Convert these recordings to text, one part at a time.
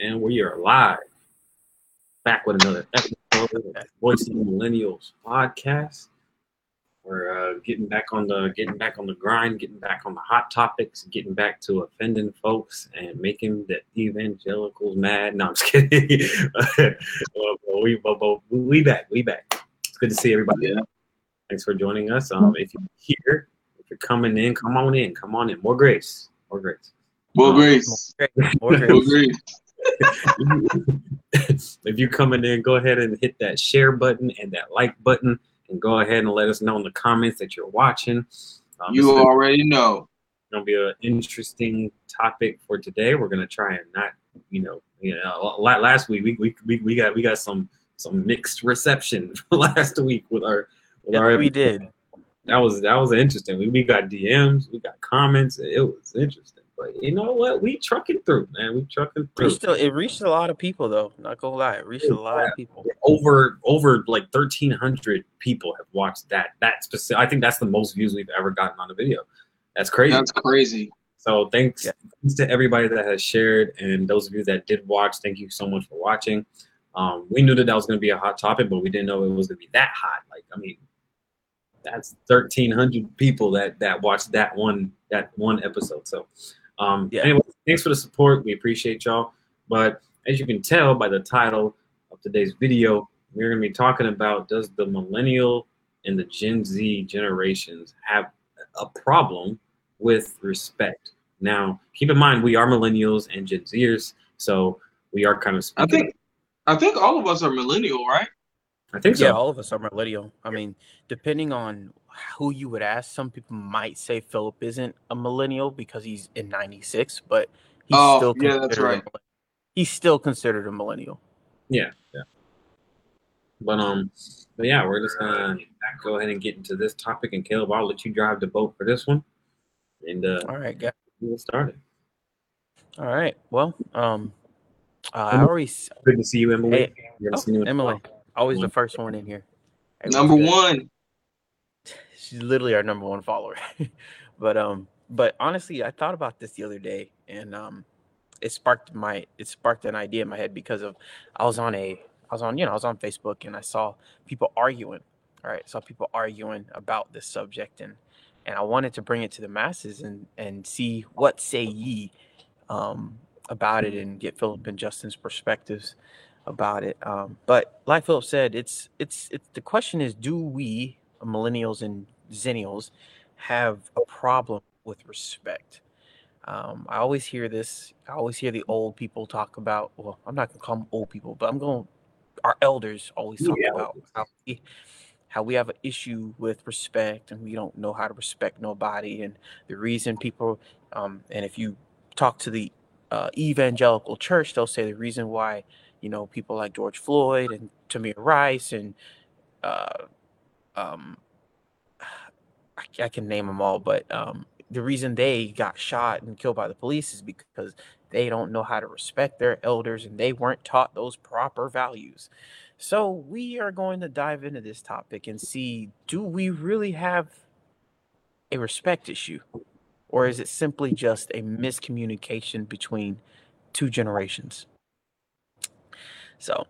And we are live back with another episode of Voice of the Millennials podcast. We're uh, getting back on the getting back on the grind, getting back on the hot topics, getting back to offending folks and making the evangelicals mad. No, I'm just kidding. well, we, but, we back, we back. It's good to see everybody. Yeah. Thanks for joining us. Um, if you're here, if you're coming in, come on in, come on in. More grace, more grace. More Um, grace. More More grace. grace. If you're coming in, go ahead and hit that share button and that like button, and go ahead and let us know in the comments that you're watching. Um, You this is already know. gonna be an interesting topic for today. We're gonna try and not, you know, you know, la- last week we we, we, we got we got some some mixed reception last week with our with our Yes, we did. that was that was interesting. We, we got DMs, we got comments. It was interesting. But you know what? We trucking through, man. We trucking through. Reached a, it reached a lot of people though. Not gonna lie, it reached a lot of people. over over like 1300 people have watched that that specific i think that's the most views we've ever gotten on a video that's crazy That's crazy. so thanks, Yeah. thanks to everybody that has shared and those of you that did watch thank you so much for watching um, we knew that that was going to be a hot topic but we didn't know it was going to be that hot like i mean that's 1300 people that that watched that one that one episode so um Yeah. anyway thanks for the support we appreciate y'all but as you can tell by the title of today's video we're going to be talking about does the millennial and the gen z generations have a problem with respect now keep in mind we are millennials and gen zers so we are kind of I think I think all of us are millennial, right? I think so Yeah, all of us are millennial. I mean, depending on who you would ask, some people might say Philip isn't a millennial because he's in '96, but he's Oh, still yeah, that's considered a right. millennial. He's still considered a millennial. Yeah, yeah. But um, but yeah, we're just gonna go ahead and get into this topic. And Caleb, I'll let you drive the boat for this one, and uh, All right, guys. we'll start it. All right. Well, um, uh, I already. Good to see you, Emily. Hey, oh, Emily. Always the first one in here. Everyone's Number good. one. she's literally our number one follower but um but honestly i thought about this the other day and um it sparked my it sparked an idea in my head because of i was on a i was on you know i was on facebook and i saw people arguing all right saw people arguing about this subject and and i wanted to bring it to the masses and and see what say ye um about it and get philip and justin's perspectives about it um but like philip said it's it's it's the question is do we millennials and zennials have a problem with respect. Um, I always hear this. I always hear the old people talk about. Well, I'm not gonna call them old people, but I'm going. To, our elders always talk Yeah. about how we, how we have an issue with respect, and we don't know how to respect nobody. And the reason people, um, and if you talk to the uh, evangelical church, they'll say the reason why you know people like George Floyd and Tamir Rice and uh, um, I, I can name them all, but um, the reason they got shot and killed by the police is because they don't know how to respect their elders and they weren't taught those proper values. So we are going to dive into this topic and see do we really have a respect issue or is it simply just a miscommunication between two generations? So,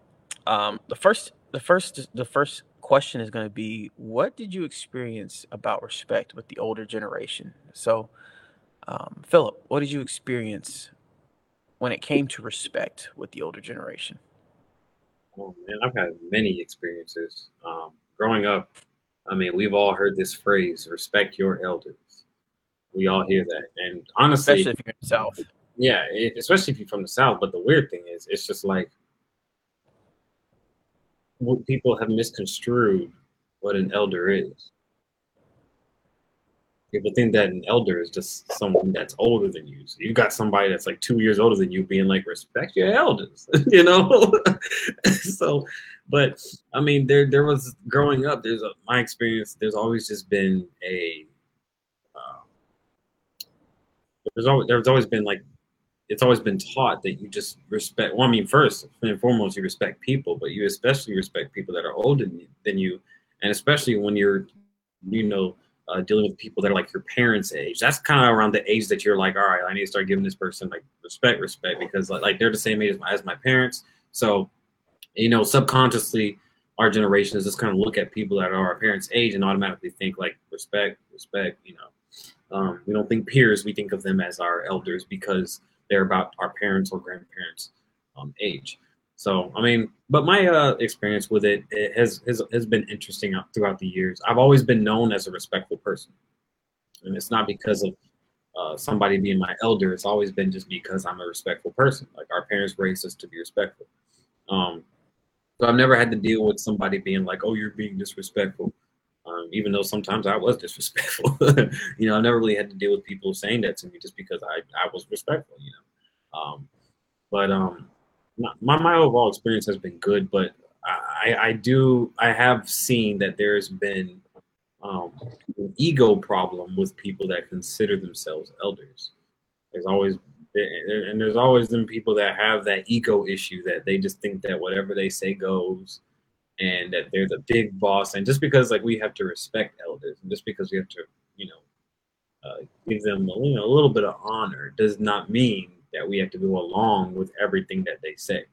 um, the first, the first, the first question is going to be, what did you experience about respect with the older generation? So, um, Philip, what did you experience when it came to respect with the older generation? Oh man, I've had many experiences. Um, growing up, I mean, we've all heard this phrase: "Respect your elders." We all hear that, and honestly, Especially if you're in the South. yeah, it, especially if you're from the South. But the weird thing is, it's just like people have misconstrued what an elder is. People think that an elder is just someone that's older than you. So you got somebody that's like two years older than you being like, respect your elders, you know? so, but I mean, there there was growing up, there's a my experience, there's always just been a um, there's always there's always been like it's always been taught that you just respect. Well, I mean, first and foremost, you respect people, but you especially respect people that are older than you, and especially when you're, you know, uh, dealing with people that are like your parents' age. That's kind of around the age that you're like, all right, I need to start giving this person like respect, respect, because like, like they're the same age as my, as my parents. So, you know, subconsciously, our generation is just kind of look at people that are our parents' age and automatically think like respect, respect. You know, um, we don't think peers; we think of them as our elders because they're about our parents or grandparents' um, age. So, I mean, but my uh, experience with it, it has, has has been interesting throughout the years. I've always been known as a respectful person, and it's not because of uh, somebody being my elder. It's always been just because I'm a respectful person. Like our parents raised us to be respectful. Um, so I've never had to deal with somebody being like, "Oh, you're being disrespectful," um, even though sometimes I was disrespectful. you know, I never really had to deal with people saying that to me just because I I was respectful. You know, um, but um my, my overall experience has been good, but I, I do I have seen that there's been um, an ego problem with people that consider themselves elders. There's always and there's always been people that have that ego issue that they just think that whatever they say goes and that they're the big boss and just because like we have to respect elders and just because we have to you know uh, give them you know, a little bit of honor does not mean that we have to go along with everything that they say.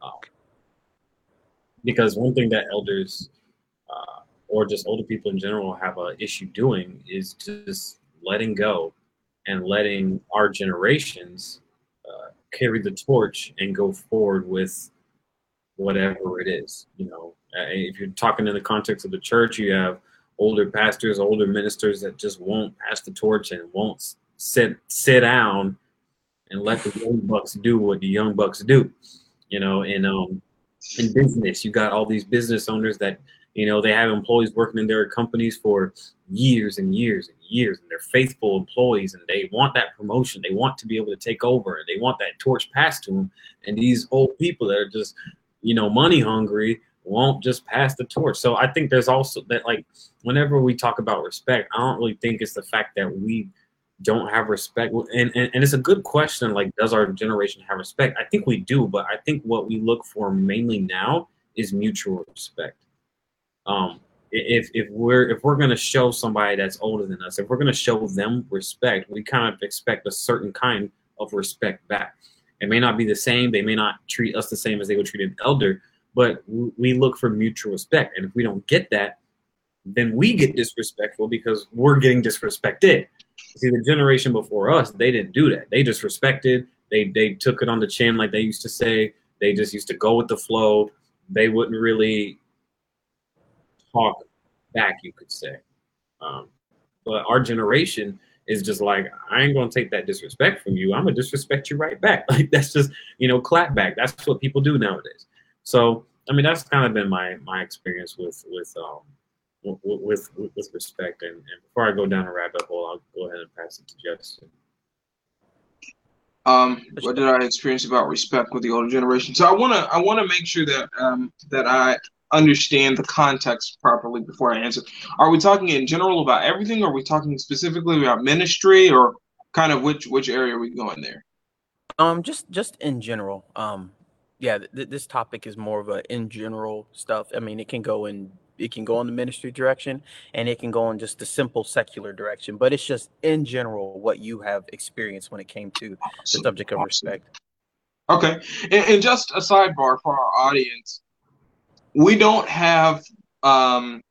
Um, because one thing that elders uh, or just older people in general have an issue doing is just letting go and letting our generations uh, carry the torch and go forward with whatever it is. You know, uh, if you're talking in the context of the church, you have older pastors, older ministers that just won't pass the torch and won't sit sit down and let the young bucks do what the young bucks do. You know, in um in business, you got all these business owners that you know they have employees working in their companies for years and years and years, and they're faithful employees, and they want that promotion. They want to be able to take over, and they want that torch passed to them. And these old people that are just you know money hungry won't just pass the torch. So I think there's also that like whenever we talk about respect, I don't really think it's the fact that we don't have respect. And, and, and it's a good question like does our generation have respect? I think we do but i think what we look for mainly now is mutual respect. Um if if we're if we're going to show somebody that's older than us if we're going to show them respect we kind of expect a certain kind of respect back it may not be the same they may not treat us the same as they would treat an elder but we look for mutual respect and if we don't get that then we get disrespectful because we're getting disrespected See, the generation before us, they didn't do that. They disrespected. They they took it on the chin, like they used to say. They just used to go with the flow. They wouldn't really talk back, you could say. Um, but our generation is just like, I ain't gonna take that disrespect from you. I'm gonna disrespect you right back. Like that's just you know clap back. That's what people do nowadays. So I mean, that's kind of been my my experience with with um, with with, with respect. And, and, before I go down a rabbit hole, I'll go ahead and pass it to Justin. Um, what did I experience about respect with the older generation? So I wanna I wanna make sure that um, that I understand the context properly before I answer. Are we talking in general about everything? Or are we talking specifically about ministry, or kind of which which area are we going there? Um, just just in general. Um, yeah, th- this topic is more of a in general stuff. I mean, it can go in it can go in the ministry direction and it can go in just the simple secular direction but it's just in general what you have experienced when it came to the subject of respect okay and, and just a sidebar for our audience we don't have um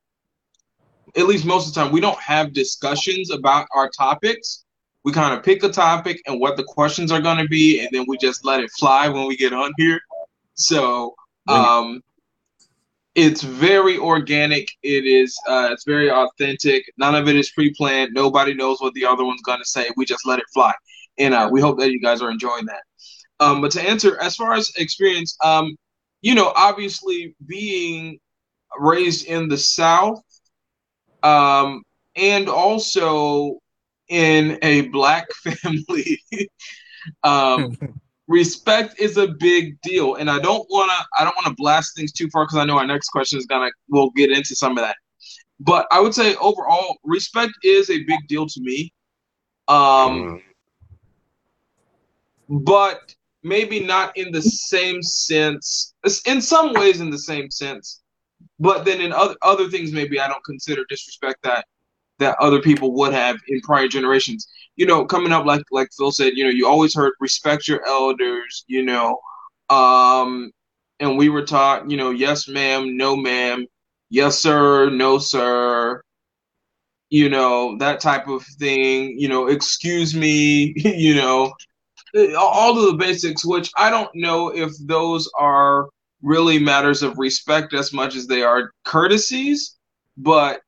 at least most of the time we don't have discussions about our topics we kind of pick a topic and what the questions are going to be and then we just let it fly when we get on here so um it's very organic. It is uh, it's very authentic. None of it is pre-planned. Nobody knows what the other one's gonna say. We just let it fly, and uh, we hope that you guys are enjoying that. Um, but to answer, as far as experience, um, you know, obviously being raised in the South, um, and also in a black family, um, respect is a big deal. And i don't want to i don't want to blast things too far because i know our next question is gonna we'll get into some of that. But i would say overall respect is a big deal to me. Um mm-hmm. but maybe not in the same sense in some ways in the same sense but then in other other things maybe i don't consider disrespect that that other people would have in prior generations. You know, coming up like like Phil said, you know, you always heard respect your elders, you know, um, and we were taught, you know, yes ma'am, no ma'am, yes sir, no sir, you know, that type of thing, you know, excuse me, you know, all of the basics, which I don't know if those are really matters of respect as much as they are courtesies, but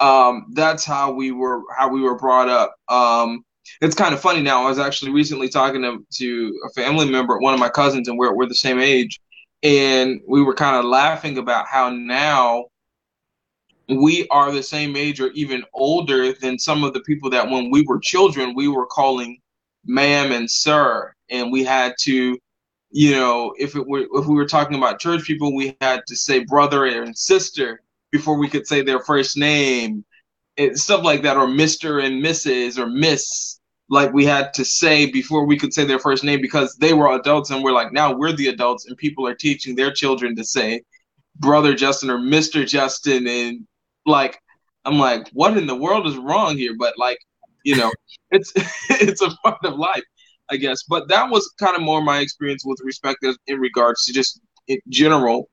um, that's how we were how we were brought up. Um, it's kind of funny now. I was actually recently talking to, to a family member, one of my cousins, and we're we're the same age, and we were kind of laughing about how now we are the same age or even older than some of the people that when we were children we were calling ma'am and sir, and we had to you know, if it were if we were talking about church people, we had to say brother and sister before we could say their first name, and stuff like that, or Mister and Mrs. or Miss, like we had to say before we could say their first name because they were adults, and we're like now we're the adults, and people are teaching their children to say brother Justin or Mister Justin, and like I'm like, what in the world is wrong here? But like, you know, it's it's a part of life. I guess. But that was kind of more my experience with respect in regards to just in general,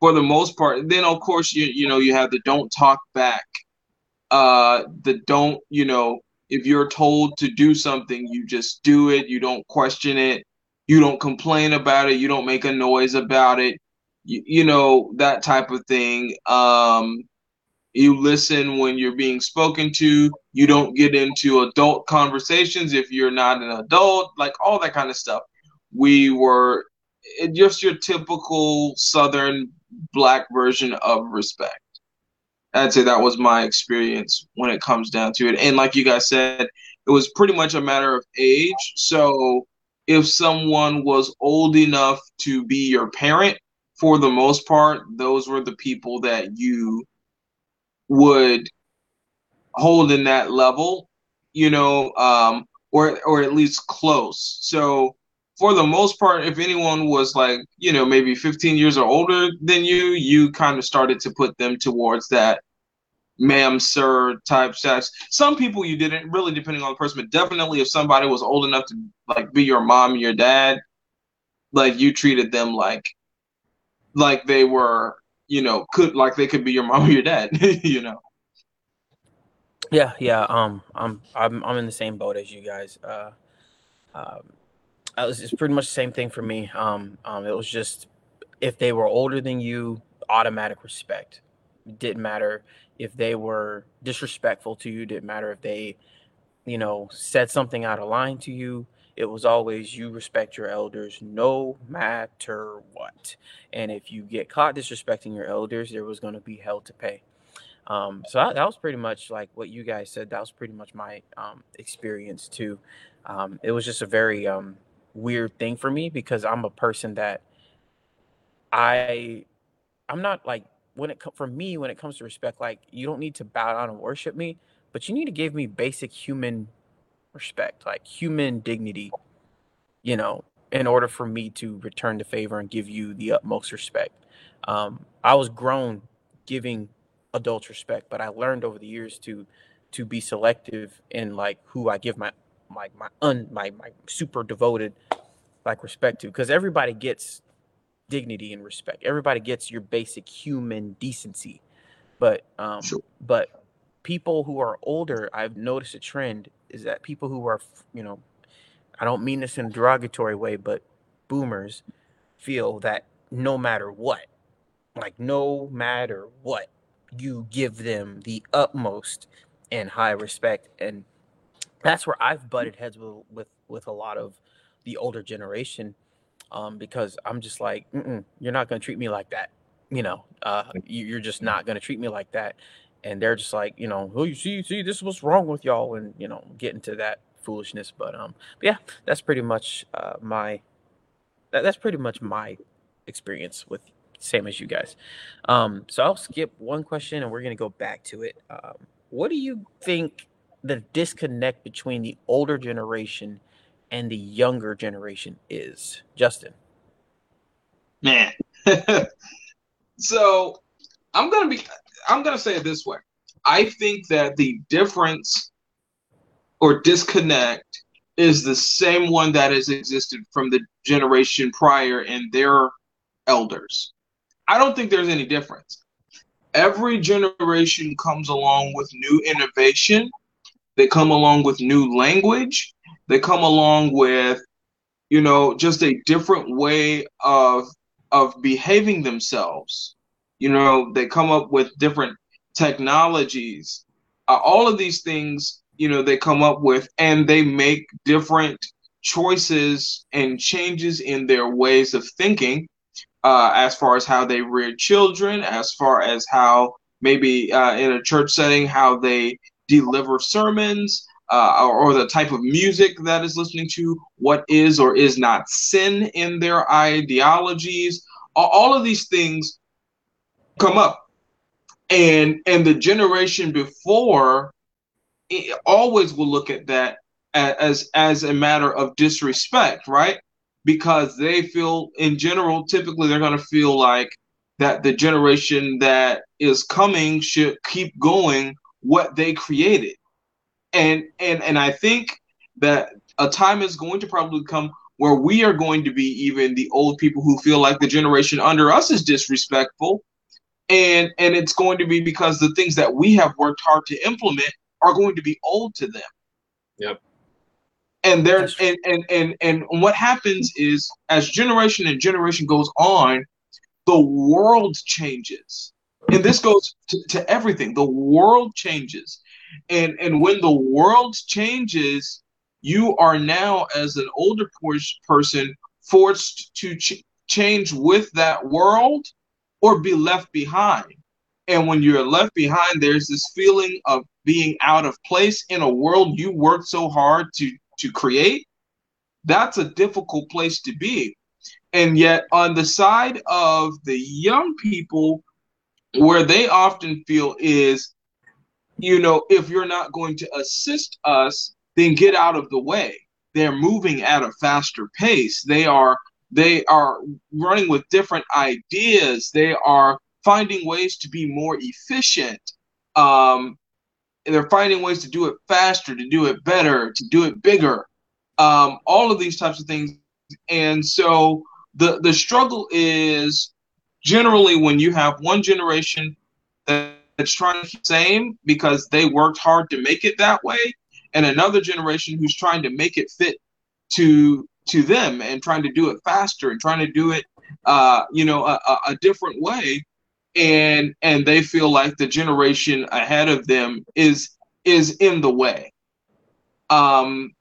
for the most part. And Then of course you you know you have the don't talk back, uh, the don't you know if you're told to do something you just do it. You don't question it. You don't complain about it. You don't make a noise about it. You, you know that type of thing. Um, you listen when you're being spoken to. You don't get into adult conversations if you're not an adult like all that kind of stuff. We were just your typical southern black version of respect. I'd say that was my experience when it comes down to it. And like you guys said it was pretty much a matter of age. So if someone was old enough to be your parent for the most part those were the people that you would hold in that level, you know, um, or or at least close. So for the most part, if anyone was like, you know, maybe 15 years or older than you, you kind of started to put them towards that ma'am, sir type status. Some people you didn't, really depending on the person, but definitely if somebody was old enough to like be your mom and your dad, like you treated them like like they were you know, could like they could be your mom or your dad, you know. Yeah, yeah. Um, I'm I'm I'm in the same boat as you guys. Uh, um, was, it's pretty much the same thing for me. Um, um, it was just if they were older than you, automatic respect. It didn't matter if they were disrespectful to you. Didn't matter if they, you know, said something out of line to you it was always you respect your elders no matter what. And if you get caught disrespecting your elders, there was going to be hell to pay. Um, so that, was pretty much like what you guys said. That was pretty much my um, experience too. Um, it was just a very um, weird thing for me because I'm a person that I I'm not like when it for me when it comes to respect. Like you don't need to bow down and worship me, but you need to give me basic human respect, like human dignity, you know, in order for me to return the favor and give you the utmost respect. Um, I was grown giving adults respect, but I learned over the years to to be selective in like who I give my my my un my my super devoted like respect to because everybody gets dignity and respect. Everybody gets your basic human decency. But um sure. but people who are older, I've noticed a trend is that people who are, you know, I don't mean this in a derogatory way, but boomers feel that no matter what, like no matter what, you give them the utmost and high respect. And that's where I've butted heads with with, with a lot of the older generation um, because I'm just like, you're not going to treat me like that. You know, uh, you're just not going to treat me like that and they're just like, you know, oh, you see, see, this is what's wrong with y'all, and you know, get into that foolishness. But um, but yeah, that's pretty much uh, my that, that's pretty much my experience with same as you guys. Um, so I'll skip one question, and we're gonna go back to it. Um, what do you think the disconnect between the older generation and the younger generation is, Justin? Man, so I'm gonna be I'm gonna say it this way. I think that the difference or disconnect is the same one that has existed from the generation prior and their elders. I don't think there's any difference. Every generation comes along with new innovation. They come along with new language. They come along with, you know, just a different way of of behaving themselves. You know, they come up with different technologies. Uh, all of these things, you know, they come up with and they make different choices and changes in their ways of thinking uh, as far as how they rear children, as far as how maybe uh, in a church setting, how they deliver sermons, uh, or, or, the type of music that is listening to, what is or is not sin in their ideologies. All of these things come up, and and the generation before always will look at that as as a matter of disrespect, right? because they feel in general typically they're going to feel like that the generation that is coming should keep going what they created and and and i think that a time is going to probably come where we are going to be even the old people who feel like the generation under us is disrespectful and and it's going to be because the things that we have worked hard to implement are going to be old to them. Yep. And there and, and and and what happens is as generation and generation goes on the world changes. And this goes to, to everything. The world changes. And and when the world changes you are now as an older person forced to ch- change with that world or be left behind and when you're left behind there's this feeling of being out of place in a world you worked so hard to to create, that's a difficult place to be. And yet, on the side of the young people, where they often feel is, you know, if you're not going to assist us, then get out of the way. They're moving at a faster pace. They are they are running with different ideas. They are finding ways to be more efficient. Um, they're finding ways to do it faster, to do it better, to do it bigger. Um, all of these types of things. And so the the struggle is generally when you have one generation that's trying to same because they worked hard to make it that way, and another generation who's trying to make it fit to to them and trying to do it faster and trying to do it uh, you know a, a different way. And and they feel like the generation ahead of them is is in the way. Um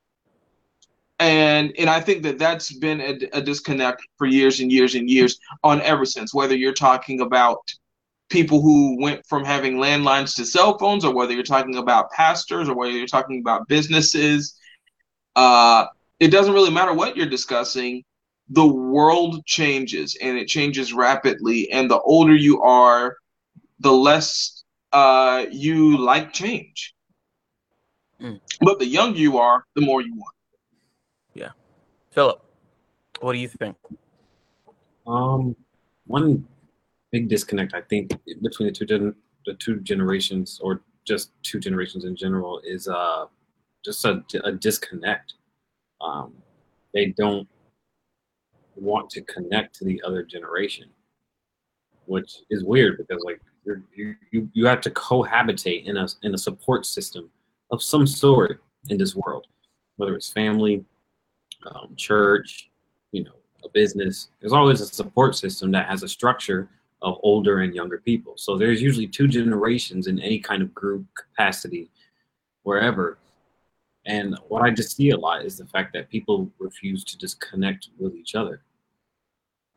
and and i think that that's been a, a disconnect for years and years and years on ever since whether you're talking about people who went from having landlines to cell phones or whether you're talking about pastors or whether you're talking about businesses uh it doesn't really matter what you're discussing the world changes and it changes rapidly. And the older you are the less uh, you like change. Mm. but the younger you are the more you want. Yeah. Philip what do you think? Um one big disconnect i think between the two gen- the two generations or just two generations in general is uh just a, a disconnect um they don't want to connect to the other generation, which is weird because like you're, you you have to cohabitate in a in a support system of some sort in this world, whether it's family, um, church, you know, a business. There's always a support system that has a structure of older and younger people. So there's usually two generations in any kind of group capacity, wherever. And what I just see a lot is the fact that people refuse to just connect with each other.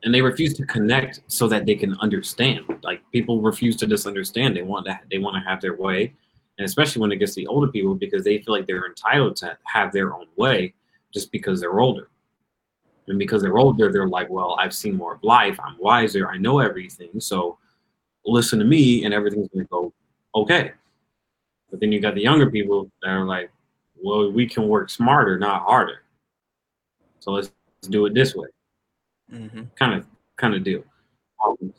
And they refuse to connect so that they can understand. Like people refuse to just understand. They want to they want to have their way. And especially when it gets to the older people because they feel like they're entitled to have their own way just because they're older. And because they're older, they're like, well, I've seen more of life. I'm wiser. I know everything. So listen to me and everything's going to go okay. But then you got the younger people that are like, well, we can work smarter, not harder. So let's, let's do it this way. Mm-hmm. Kind of, kind of deal. Um,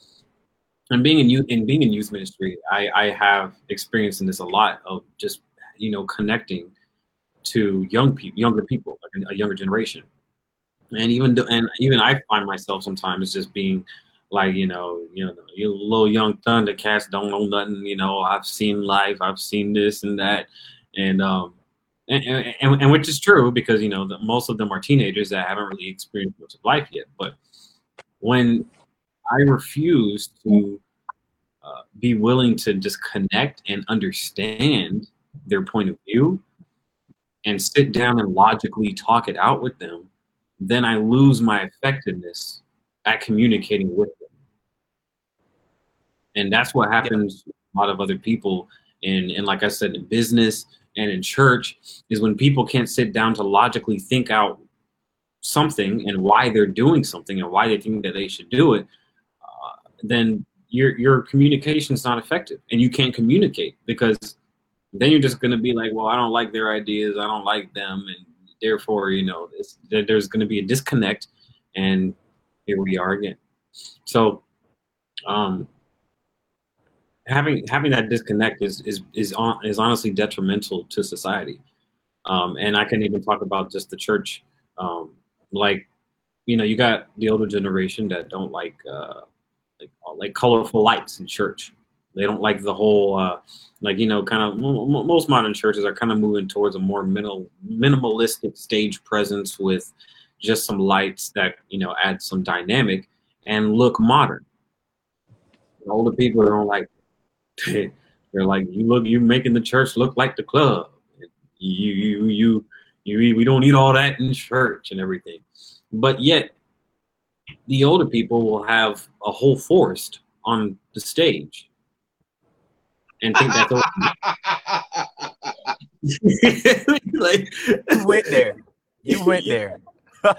and being in youth and being in youth ministry, I, I have experience in this a lot of just you know connecting to young people, younger people, like a younger generation, and even and even I find myself sometimes just being like you know you know you little young thundercats don't know nothing you know i've seen life i've seen this and that and um and, and, and which is true because you know the, most of them are teenagers that haven't really experienced much of life yet but when i refuse to uh, be willing to just connect and understand their point of view and sit down and logically talk it out with them then i lose my effectiveness at communicating with them. And that's what happens yeah. a lot of other people in and like I said in business and in church is when people can't sit down to logically think out something and why they're doing something and why they think that they should do it, uh, then your your communication is not effective and you can't communicate because then you're just going to be like, well, I don't like their ideas, I don't like them, and therefore, you know, there's going to be a disconnect, and here we are again. So, um, having having that disconnect is is is on, is honestly detrimental to society. Um, and I can even talk about just the church, um, like you know, you got the older generation that don't like uh, like like colorful lights in church. They don't like the whole uh, like you know kind of m- most modern churches are kind of moving towards a more minimal minimalistic stage presence with just some lights that you know add some dynamic and look modern. Older people don't like they're like you look you making the church look like the club. You you you you we don't need all that in church and everything. But yet the older people will have a whole forest on the stage and think that's like you went there. You went there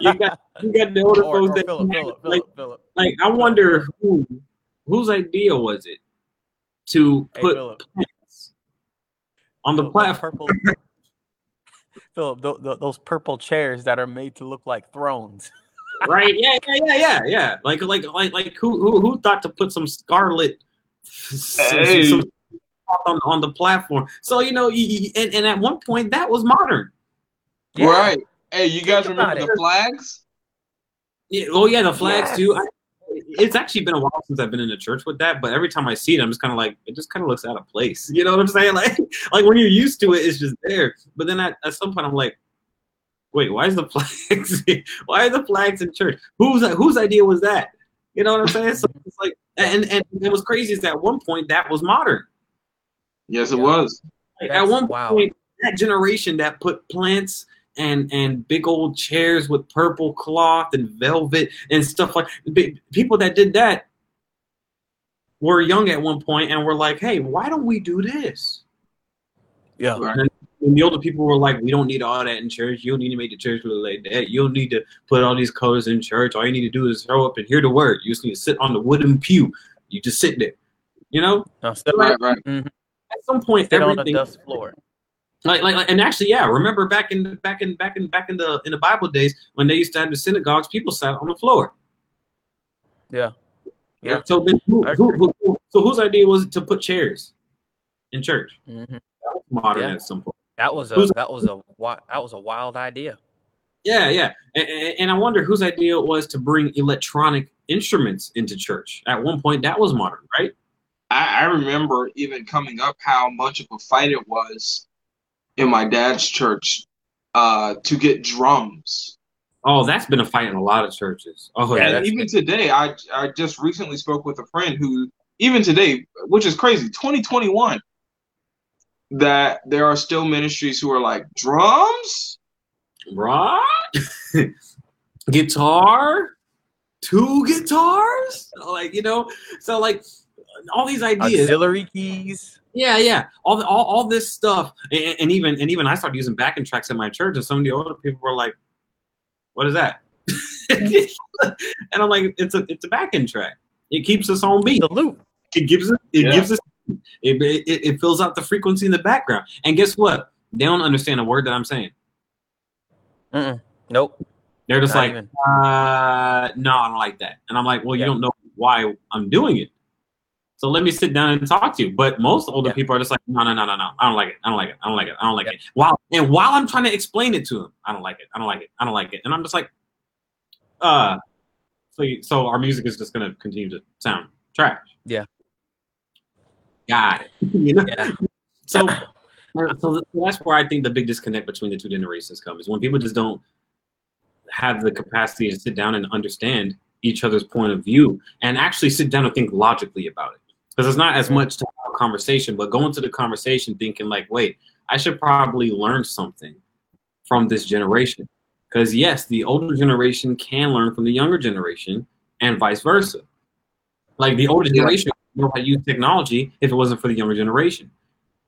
you got you got the older folks that Phillip, Phillip, like, Phillip, like I wonder who whose idea was it to put hey, on the platform. Purple, Phillip, the, the, those purple chairs that are made to look like thrones. right? Yeah, yeah, yeah, yeah, yeah. Like, like, like, like, who, who, who thought to put some scarlet hey. some, some on, on the platform? So you know, and, and at one point that was modern. Yeah. Right. Hey, you guys remember the flags? Yeah, oh yeah, the flags yes. too. I, it's actually been a while since I've been in a church with that, but every time I see it, I'm just kind of like, it just kind of looks out of place. You know what I'm saying? Like, like when you're used to it, it's just there. But then at, at some point, I'm like, wait, why is the flags? why are the flags in church? Whose whose idea was that? You know what I'm saying? So it's like, and and it was crazy is that at one point that was modern. Yes, it yeah. was. Like, at one wow. point, that generation that put plants and and big old chairs with purple cloth and velvet and stuff like people that did that were young at one point and were like, "Hey, why don't we do this?" Yeah. And, and the older people were like, "We don't need all that in church. You don't need to make the church look like that. You don't need to put all these colors in church. All you need to do is show up and hear the word. You just need to sit on the wooden pew. You just sit there. You know." No, right, right. Mm-hmm. At some point, sit everything, on the dust floor. Like, like, and actually, yeah. Remember back in back in back in back in the in the Bible days when they used to have the synagogues, people sat on the floor. Yeah, yeah. So then, who, who, who, so whose idea was it to put chairs in church? Mm-hmm. modern yeah. at some point. That was a who's, that was a that was a wild idea. Yeah, yeah, and, and I wonder whose idea it was to bring electronic instruments into church. At one point, that was modern, right? I, I remember even coming up how much of a fight it was in my dad's church uh, to get drums. Oh, that's been a fight in a lot of churches. Oh, yeah. And even today, I I just recently spoke with a friend who, even today, which is crazy, 2021, that there are still ministries who are like drums, rock, Guitar, two guitars, like you know, so like all these ideas, auxiliary keys. Yeah, yeah, all the, all, all this stuff, and, and, even and even I started using backing tracks in my church, and some of the older people were like, "What is that?" and I'm like, "It's a it's a backing track. It keeps us on beat. The loop. It gives us it yeah. gives us it, it, it fills out the frequency in the background. And guess what? They don't understand a word that I'm saying. Mm-mm. Nope. They're just Not like, uh, no, I don't like that. And I'm like, well, yeah. you don't know why I'm doing it. So let me sit down and talk to you. But most older Yeah. people are just like, no, no, no, no, no. I don't like it. I don't like it. I don't like it. I don't like Yeah. it. While and while I'm trying to explain it to them, I don't like it. I don't like it. I don't like it. And I'm just like, uh, so you, so our music is just gonna continue to sound trash. Yeah. Got it. you know. Yeah. So, so that's where I think the big disconnect between the two generations comes. When people just don't have the capacity to sit down and understand each other's point of view and actually sit down and think logically about it. Because it's not as much to have a conversation, but going to the conversation thinking like, wait, I should probably learn something from this generation. Because yes, the older generation can learn from the younger generation and vice versa. Like the older generation would know how to use technology if it wasn't for the younger generation.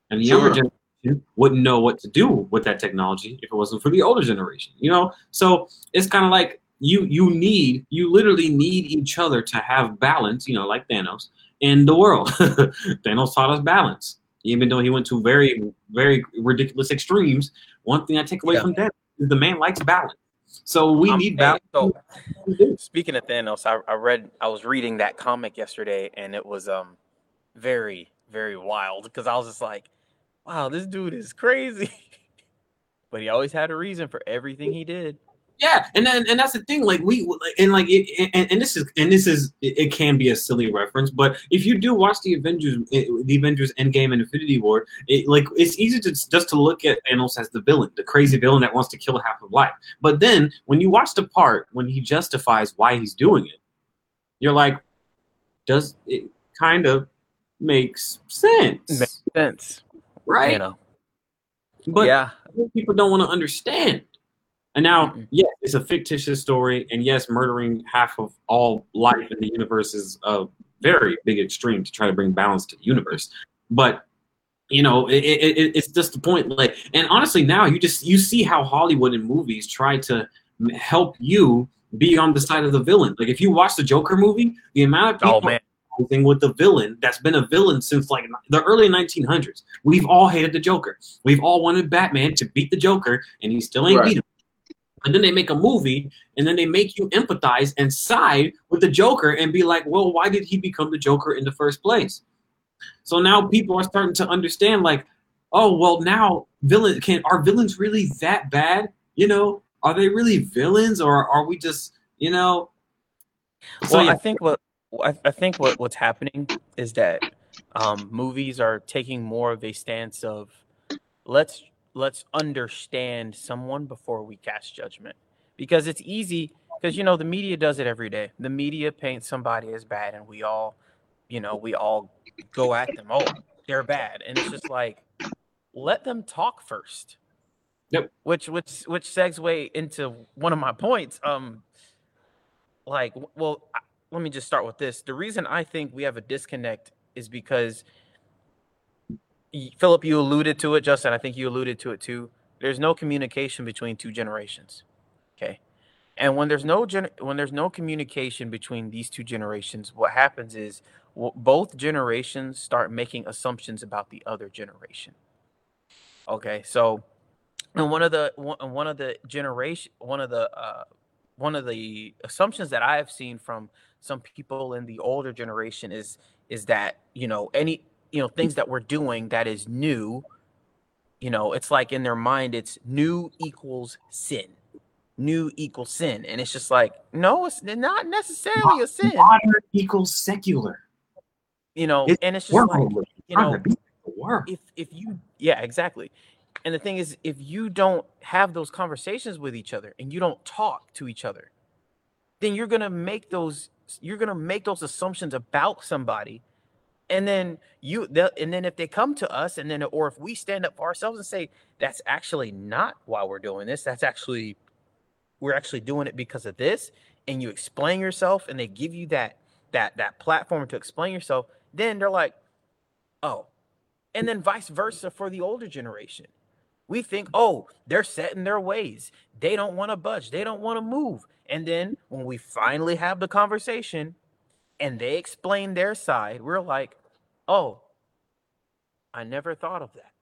And the younger generation wouldn't know what to do with that technology if it wasn't for the older generation. You know? So it's kind of like you you need you literally need each other to have balance, you know, like Thanos in the world. Thanos taught us balance. Even though he went to very, very ridiculous extremes, one thing I take away Yeah. from that is the man likes balance. So we Um, need balance. so speaking of Thanos, I, I read I was reading that comic yesterday and it was um very, very wild because I was just like, wow, this dude is crazy. but he always had a reason for everything he did. Yeah, and then and that's the thing. Like we and like it, and, and this is and this is it, can be a silly reference, but if you do watch the Avengers, eh, the Avengers Endgame and Infinity War, it, like it's easy to just to look at Thanos as the villain, the crazy villain that wants to kill half of life. But then when you watch the part when he justifies why he's doing it, you're like, does it kind of makes sense, Makes sense. right? You know. But yeah. people don't want to understand. And now, Mm-mm. yes, it's a fictitious story, and yes, murdering half of all life in the universe is a very big extreme to try to bring balance to the universe. But you know, it, it, it- it's just the point. Like, and honestly, now you just you see how Hollywood and movies try to help you be on the side of the villain. Like, if you watch the Joker movie, the amount of people Oh man. thing with the villain that's been a villain since like the early 1900s. We've all hated the Joker. We've all wanted Batman to beat the Joker, and he still ain't Right. beat him. And then they make a movie, and then they make you empathize and side with the Joker and be like, well, why did he become the Joker in the first place? So now people are starting to understand, like, oh, well, now villain can are villains really that bad? You know, are they really villains, or are we just, you know? So well, yeah, I think what I, I think what what's happening is that um, movies are taking more of a stance of let's let's understand someone before we cast judgment because it's easy because you know the media does it every day. The media paints somebody as bad, and we all, you know, we all go at them. Oh, they're bad, and it's just like let them talk first. Yep. Which which which segue into one of my points. Um, like well I- let me just start with this the reason i think we have a disconnect is because philip you alluded to it justin i think you alluded to it too. There's no communication between two generations okay? And when there's no gen- when there's no communication between these two generations what happens is both generations start making assumptions about the other generation okay? So and one of the one one of the generation one of the uh one of the assumptions that I have seen from some people in the older generation is is that you know any you know things that we're doing that is new you know it's like in their mind it's new equals sin new equals sin and it's just like no it's not necessarily a sin modern equals secular. you know It's and it's just like you know to beat the world. if if you yeah exactly and the thing is if you don't have those conversations with each other and you don't talk to each other then you're gonna make those you're gonna make those assumptions about somebody and then you and then if they come to us and then or if we stand up for ourselves and say that's actually not why we're doing this. That's actually we're actually doing it because of this and you explain yourself and they give you that that that platform to explain yourself then they're like oh and then vice versa for the older generation. We think oh they're set in their ways. They don't want to budge. They don't want to move. And then when we finally have the conversation and they explain their side we're like oh i never thought of that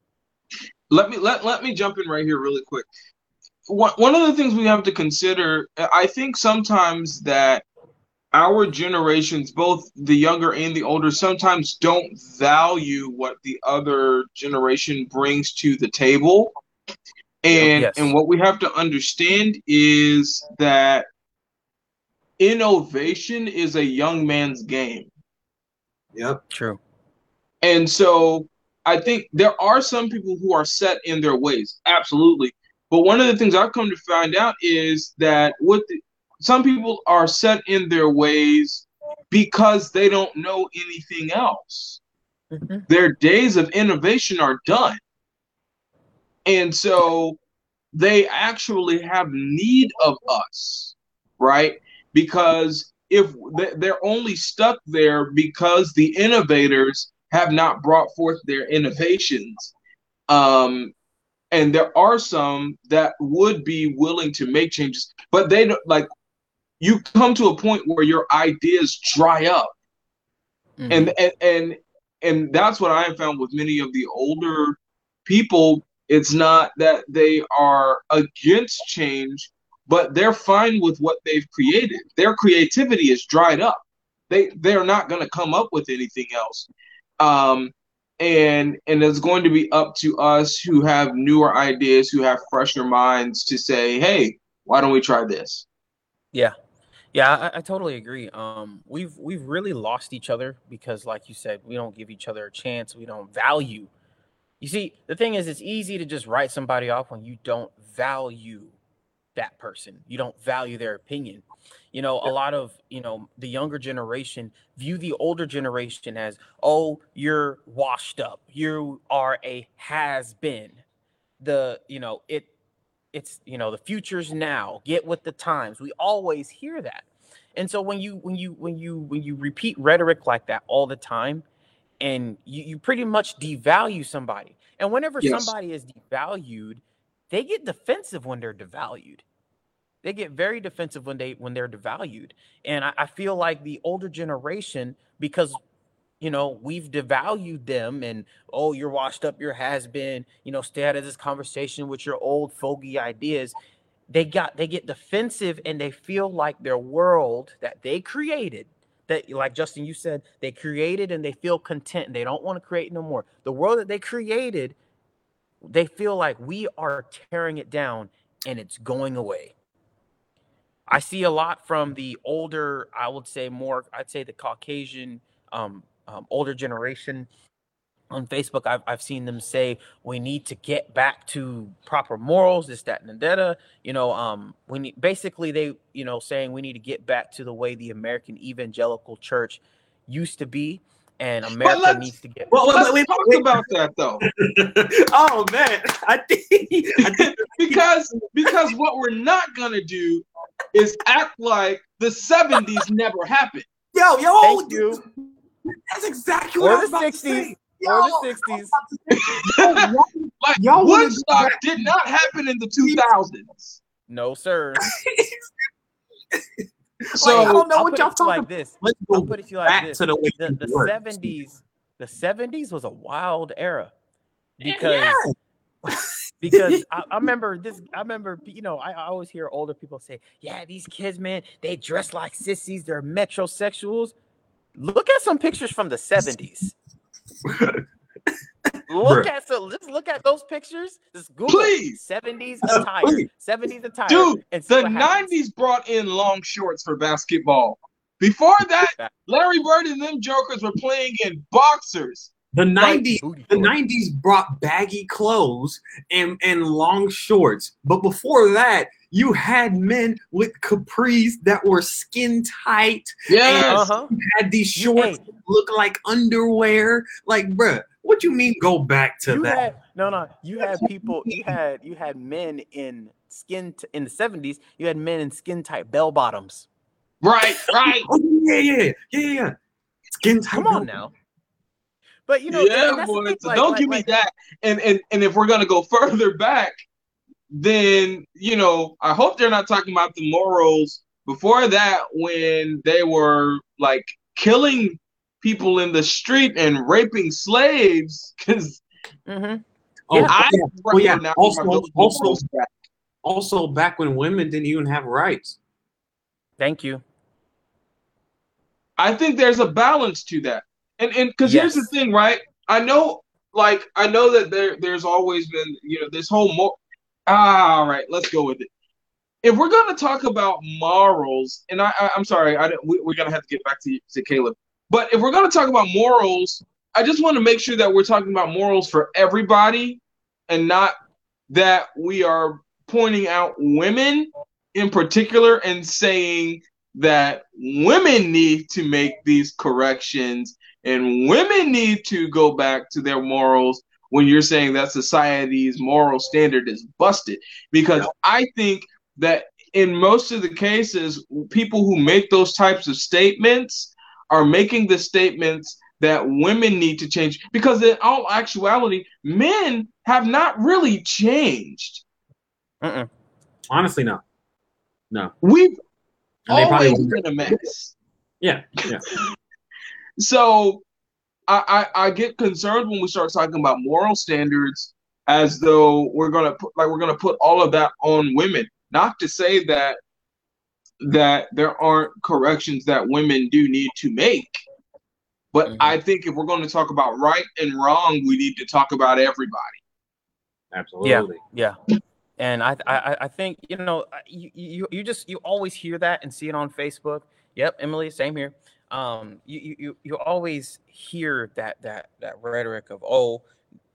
let me let, let me jump in right here really quick one, one of the things we have to consider i think sometimes that our generations, both the younger and the older, sometimes don't value what the other generation brings to the table. And Yes. and what we have to understand is that innovation is a young man's game. Yep. True. And so I think there are some people who are set in their ways, absolutely. But one of the things I've come to find out is that what the, some people are set in their ways because they don't know anything else. Mhm. Their days of innovation are done. And so they actually have need of us, right? Because if they're only stuck there because the innovators have not brought forth their innovations. Um, and there are some that would be willing to make changes, but they don't like you come to a point where your ideas dry up Mhm. and and and and that's what I have found with many of the older people. It's not that they are against change, but they're fine with what they've created. Their creativity is dried up. They they're not going to come up with anything else. Um, and and it's going to be up to us who have newer ideas, who have fresher minds, to say, hey, why don't we try this? Yeah. Yeah, I, I totally agree. Um, we've we've really lost each other because, like you said, we don't give each other a chance. We don't value. You see, the thing is, it's easy to just write somebody off when you don't value that person. You don't value their opinion. You know, a lot of you know the younger generation view the older generation as, oh, you're washed up. You are a has been. The you know it it's you know the future's now get with the times we always hear that and so when you when you when you when you repeat rhetoric like that all the time and you, you pretty much devalue somebody and whenever Yes. somebody is devalued they get defensive when they're devalued they get very defensive when they when they're devalued. And I, I feel like the older generation because you know we've devalued them and oh you're washed up your has been you know stay out of this conversation with your old fogey ideas. They got they get defensive and they feel like their world that they created that like justin you said they created and they feel content and they don't want to create no more. The world that they created they feel like we are tearing it down and it's going away i see a lot from the older i would say more i'd say the caucasian um, um, older generation on Facebook, I've, I've seen them say we need to get back to proper morals, this, that, and the data. You know, um, we need basically they, you know, saying we need to get back to the way the American evangelical church used to be, and America let's- needs to get. Well, wait, Let's wait, talk wait, about that though. oh man, I think, I think because because what we're not gonna do is act like the 70s never happened. yo, yo, Thank you. That's exactly Or what I the was about to 60s. say. Or the sixties. Like Y'all wanna Woodstock back- did not happen in the 2000s. No, sir. So I don't know I'll what put y'all it to you like talking. this. Let's I'll go put it to you like back this. to the way The the were. seventies, the seventies was a wild era Yeah. Because I, I remember this. I remember, you know, I, I always hear older people say, "Yeah, these kids, man, they dress like sissies. They're metrosexuals." Look at some pictures from the seventies. Look Bruh. at so just look at those pictures. Just Google Please. seventies Uh, attire, seventies attire, Dude, The. 90s brought in long shorts for basketball. Before that, Larry Bird and them jokers were playing in boxers. The '90s, the '90s brought baggy clothes and and long shorts, but before that, you had men with capris that were skin tight. Yeah, Uh-huh. Had these shorts Hey, that look like underwear. Like, bruh, what you mean? Go back to you that? had no no you had people you had you had men in skin t- in the 70s you had men in skin tight bell bottoms Right, right. Oh yeah, yeah, yeah, yeah, yeah. Skin tight. come on now but you know yeah, that's boy. thing, So like- don't like- give like- me that. And and and if we're gonna go further back, then you know, I hope they're not talking about the morals before that when they were like killing people in the street and raping slaves. Because Mhm. Oh, Yeah. I yeah. Oh, yeah. recognize Also- also- back. Also, back when women didn't even have rights. thank you I think there's a balance to that. And and because yes. here's the thing, right? I know, like, I know that there there's always been, you know, this whole more. Ah, all right, let's go with it. If we're gonna talk about morals, and I, I am sorry, I we, are gonna have to get back to to Caleb. But if we're gonna talk about morals, I just want to make sure that we're talking about morals for everybody, and not that we are pointing out women in particular and saying that women need to make these corrections and women need to go back to their morals when you're saying that society's moral standard is busted. Because I think that in most of the cases, people who make those types of statements are making the statements that women need to change. Because in all actuality, men have not really changed. Uh-uh. Honestly, no. No. We've always been a mess. Yeah, yeah. So I, I, I get concerned when we start talking about moral standards as though we're gonna put like we're gonna put all of that on women. Not to say that that there aren't corrections that women do need to make. But mm-hmm. I think if we're going to talk about right and wrong, we need to talk about everybody. Absolutely. Yeah. Yeah. And I, I, I think you know you, you you just you always hear that and see it on Facebook. Yep, Emily, same here. Um, you you you always hear that that that rhetoric of oh,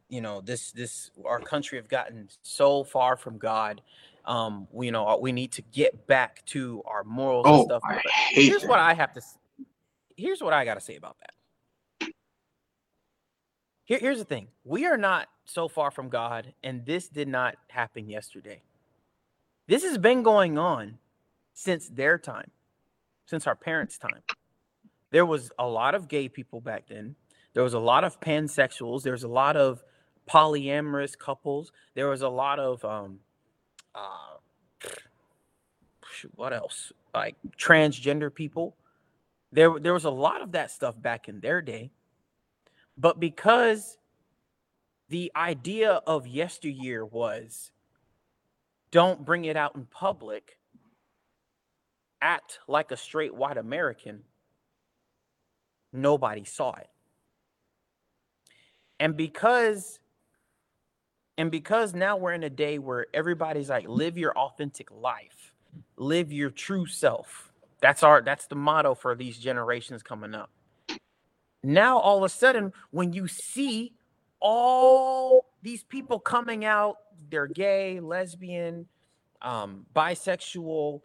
you know this this our country have gotten so far from God. Um, we, you know we need to get back to our morals oh, and stuff. I hate here's that. what I have to. Here's what I got to say about that. Here, here's the thing: we are not so far from God, and this did not happen yesterday. This has been going on since their time, since our parents' time. There was a lot of gay people back then. There was a lot of pansexuals. There was a lot of polyamorous couples. There was a lot of um, uh, what else? Like transgender people. There, there was a lot of that stuff back in their day. But because the idea of yesteryear was don't bring it out in public, act like a straight white American. Nobody saw it. And because and because now we're in a day where everybody's like live your authentic life, live your true self. That's our that's the motto for these generations coming up. Now all of a sudden when you see all these people coming out, they're gay, lesbian, um, bisexual,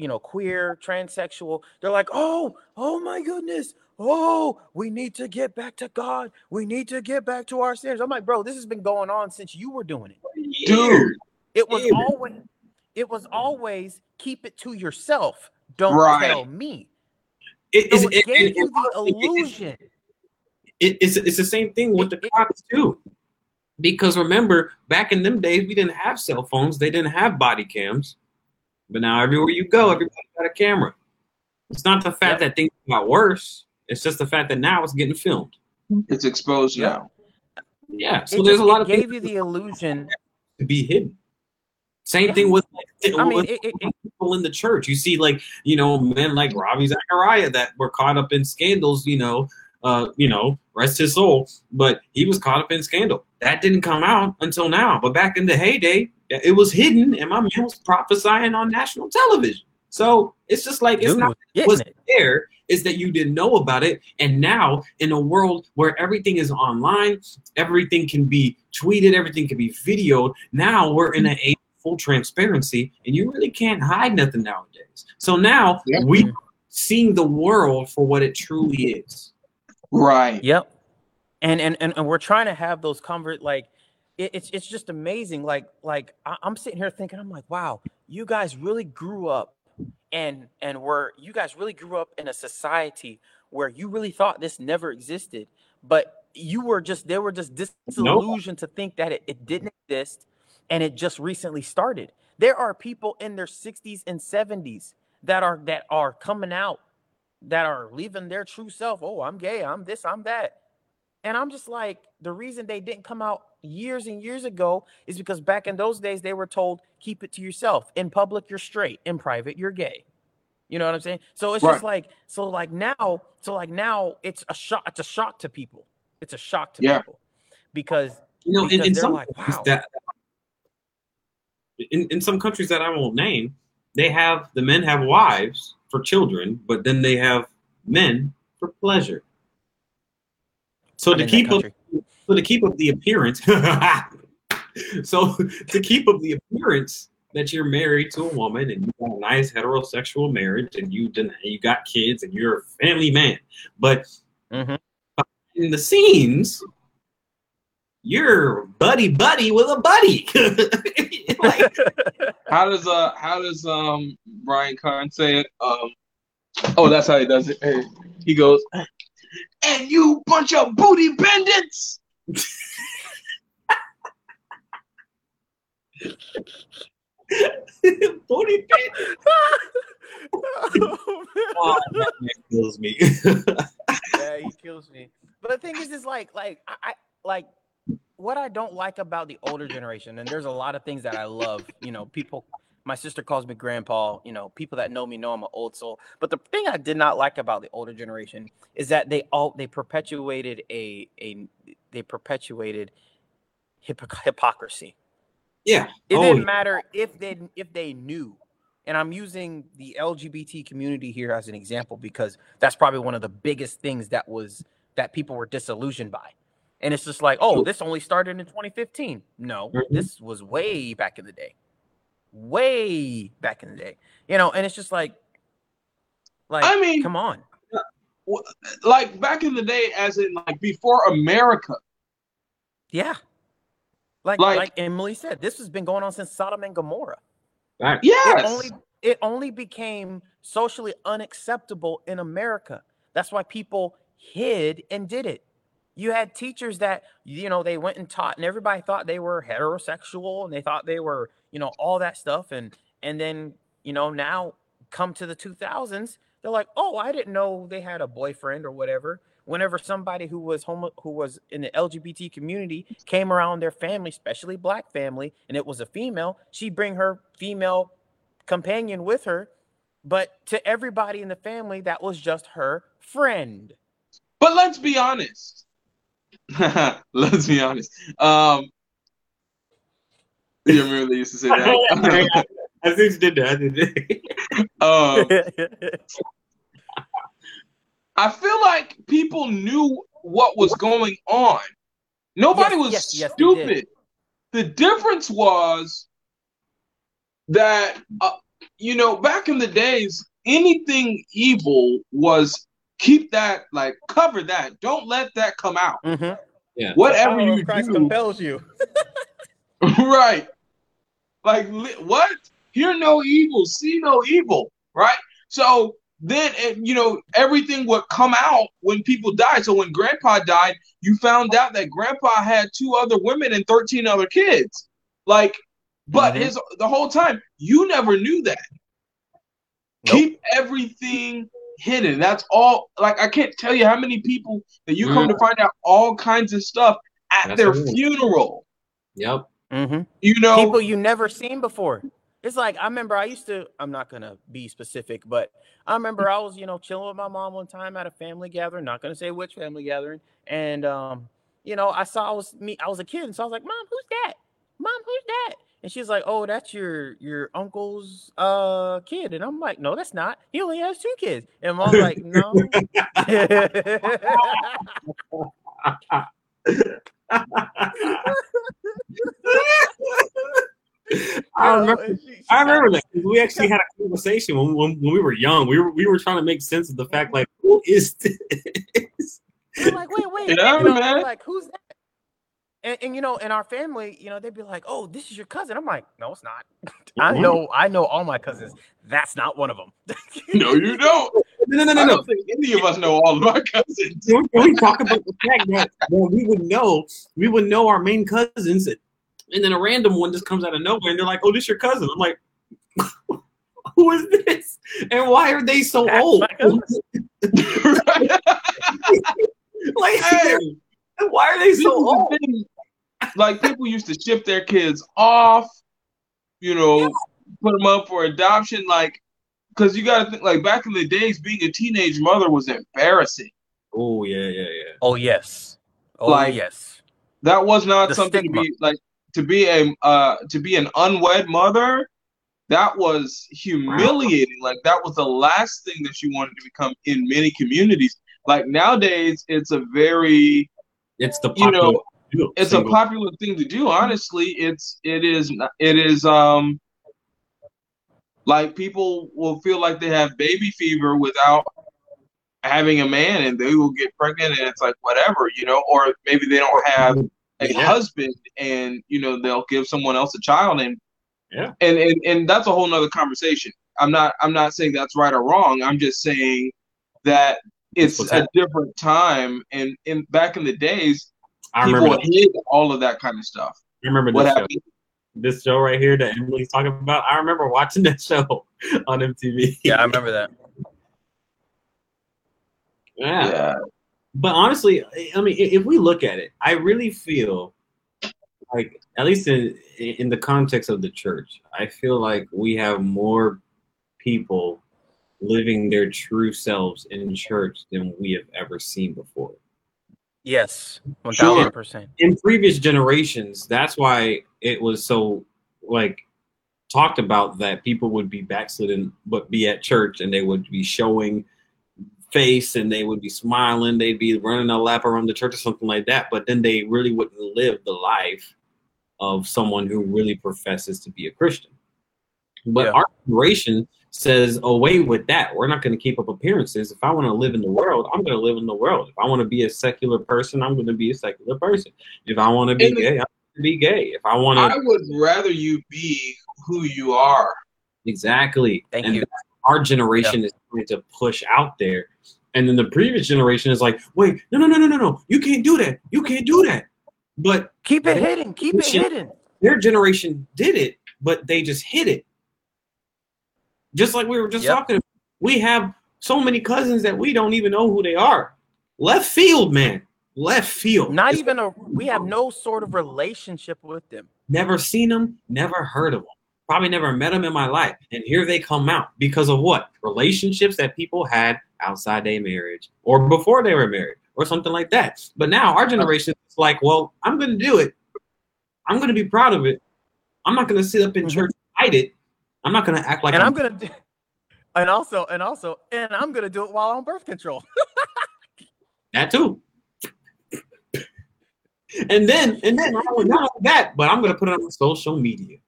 you know, queer, transsexual. They're like, oh, oh my goodness. Oh, we need to get back to God. We need to get back to our standards. I'm like, bro, this has been going on since you were doing it. Dude. It was Dude. always it was always keep it to yourself. Don't right. tell me. It, so it, it gave it, you the illusion it, it's it's the same thing with the cops too. Because remember, back in them days, we didn't have cell phones. They didn't have body cams. But now everywhere you go, everybody's got a camera. It's not the fact yep. that things got worse. It's just the fact that now it's getting filmed. It's exposed yep. now. Yeah. So it there's just, a lot of gave you the illusion to be hidden. Same thing with, like, I mean, it, it, people in the church. You see, like you know, men like Ravi Zachariah that were caught up in scandals. You know, uh, you know, rest his soul, but he was caught up in scandal. That didn't come out until now. But back in the heyday, it was hidden, and my man was prophesying on national television. So it's just like it's Dude, not was it? there, is that you didn't know about it. And now in a world where everything is online, everything can be tweeted, everything can be videoed. Now we're in a age full transparency, and you really can't hide nothing nowadays. So now yeah. we seeing the world for what it truly is. Right. Yep. And and and, and we're trying to have those convert like it, it's it's just amazing. Like like I, I'm sitting here thinking, I'm like, wow, you guys really grew up and and were you guys really grew up in a society where you really thought this never existed, but you were just they were just disillusioned nope. to think that it, it didn't exist and it just recently started. There are people in their 60s and 70s that are that are coming out that are leaving their true self. Oh, I'm gay. I'm this. I'm that. And I'm just like, the reason they didn't come out years and years ago is because back in those days they were told, keep it to yourself. In public, you're straight. In private, you're gay. You know what I'm saying? So it's Right. just like so like now so like now it's a shock it's a shock to people. It's a shock to Yeah. people because You know, Because in they're some like, wow. that in, in some countries that I won't name, they have the men have wives for children, but then they have men for pleasure. So to keep up so to keep up the appearance so to keep up the appearance that you're married to a woman and you got a nice heterosexual marriage and you den- you got kids and you're a family man but Mhm. in the scenes you're buddy buddy with a buddy like How does uh how does um Brian Carn say it? Um oh that's how he does it. Hey, he goes and you bunch of booty bandits. booty bandit. Oh, oh, that kills me yeah, he kills me. But the thing is, is like, like I, I like what I don't like about the older generation, and there's a lot of things that I love. You know, people. My sister calls me grandpa. You know, people that know me know I'm an old soul. But the thing I did not like about the older generation is that they all they perpetuated a a they perpetuated hypoc- hypocrisy. yeah It oh, didn't matter if they if they knew. And I'm using the LGBT community here as an example because that's probably one of the biggest things that was that people were disillusioned by. And it's just like, oh, this only started in 2015. No, Mhm. this was way back in the day. Way back in the day. You know, and it's just like like I mean- come on. Like back in the day, as in like before America. Yeah. Like Like- like, Emily said, this has been going on since Sodom and Gomorrah. Yes. it only it only became socially unacceptable in America. That's why people hid and did it. You had teachers that you know they went and taught, and everybody thought they were heterosexual, and they thought they were you know all that stuff, and and then you know now come to the 2000s, they're like, oh, I didn't know they had a boyfriend or whatever. Whenever somebody who was homo who was in the LGBT community came around their family, especially black family, and it was a female, she'd bring her female companion with her, but to everybody in the family, that was just her friend. But let's be honest. let's be honest. Um you remember they used to say that? I think you did that. I did that. um, I feel like people knew what was going on. Nobody Yes, was yes, yes, stupid. The difference was that, uh, you know, back in the days, anything evil was keep that, like, cover that. Don't let that come out. Mhm. Yeah. Whatever Power of you Christ do, compels you. right? Like li- what? Hear no evil, see no evil, right? So then, you know, everything would come out when people died. So when Grandpa died, you found out that Grandpa had two other women and thirteen other kids. Like, but Mhm. his the whole time you never knew that. Nope. Keep everything hidden. That's all. Like I can't tell you how many people that you come to find out all kinds of stuff at That's their right. funeral. Yep. Mhm. You know, People you never seen before. It's like I remember I used to. I'm not gonna be specific, but I remember I was, you know, chilling with my mom one time at a family gathering. Not gonna say which family gathering, and um, you know, I saw I was me. I was a kid, and so I was like, "Mom, who's that? Mom, who's that?" And she's like, "Oh, that's your your uncle's uh kid." And I'm like, "No, that's not. He only has two kids." And mom's like, "No." I remember. and she- she I remember that 'cause we actually had a conversation when, when, when we were young. We were we were trying to make sense of the fact like who is this? I'm like, wait, wait, you know, man. Like, who's that? And, and you know, in our family, you know, they'd be like, "Oh, this is your cousin." I'm like, "No, it's not." I know, I know all my cousins. That's not one of them. no, you don't. No, no, no, I no, no. don't think any of us know all of our cousins. Can we, can we talk about the fact that, that we would know we would know our main cousins, and then a random one just comes out of nowhere, and they're like, "Oh, this your cousin." I'm like, "Who is this? And why are they so That's old? my like, hey, why are they this so is the old?" thing. Like people used to ship their kids off, you know, put them up for adoption. Like, because you got to think like back in the days, being a teenage mother was embarrassing. Oh yeah, yeah, yeah. Oh yes. Oh Like- yes. That was not The something stigma. to be like to be a uh to be an unwed mother. That was humiliating. Like that was the last thing that you wanted to become in many communities. Like nowadays, it's a very It's the you know it's a popular thing to do honestly it's it is it is um like people will feel like they have baby fever without having a man and they will get pregnant and it's like whatever you know or maybe they don't have a Yeah. husband and you know they'll give someone else a child and Yeah. and and, and that's a whole nother conversation i'm not i'm not saying that's right or wrong i'm just saying that it's a different time and in back in the days I people remember. Hid all of that kind of stuff I remember what this show. This show right here that Emily's talking about. I remember watching that show on MTV. Yeah, I remember that. yeah. yeah But honestly, I mean, if we look at it, I really feel like, at least in in the context of the church, I feel like we have more people living their true selves in church than we have ever seen before. Yes. One thousand percent. in previous generations, that's why it was so like talked about that people would be backslidden but be at church and they would be showing face and they would be smiling, they'd be running a lap around the church or something like that, but then they really wouldn't live the life of someone who really professes to be a Christian. But Yeah. our generation says oh, away with that. We're not going to keep up appearances. If I want to live in the world, I'm going to live in the world. If I want to be a secular person, I'm going to be a secular person. If I want to be And gay, I'm going to be gay. If I want to. I would rather you be who you are. exactly. Thank and you. our generation is trying to push out there. And then the previous generation is like, wait, no, no, no, no, no, no. You can't do that. You can't do that. But Keep it hidden. Keep it hidden. their generation did it, but they just hid it. Just like we were just Yep. talking, about. we have so many cousins that we don't even know who they are. Left field, man. Left field. Not It's even a. We have no sort of relationship with them. never seen them, never heard of them. Probably never met them in my life. And here they come out because of what? Relationships that people had outside their marriage or before they were married or something like that. But now our generation is like, well, I'm going to do it. I'm going to be proud of it. I'm not going to sit up in Mhm. church and hide it. I'm not going to act like and I'm, I'm gonna. Do, and also, and also, and I'm gonna do it while on birth control. that too. and then, and then not only not only that, but I'm going to put it on social media.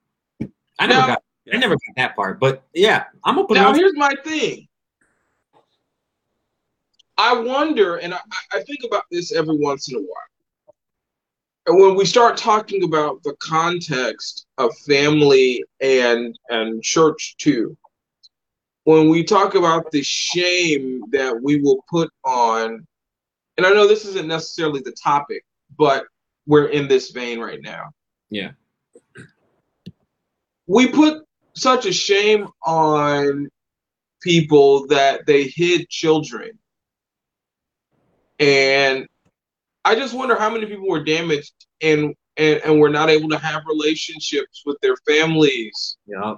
I never Now- got, I never got that part, but yeah, I'm gonna put it Now on here's my thing. I wonder, and I, I think about this every once in a while. And when we start talking about the context of family and and church too, when we talk about the shame that we will put on, and I know this isn't necessarily the topic, but we're in this vein right now. Yeah. We put such a shame on people that they hid children. And I just wonder how many people were damaged and and, and were not able to have relationships with their families. Yeah.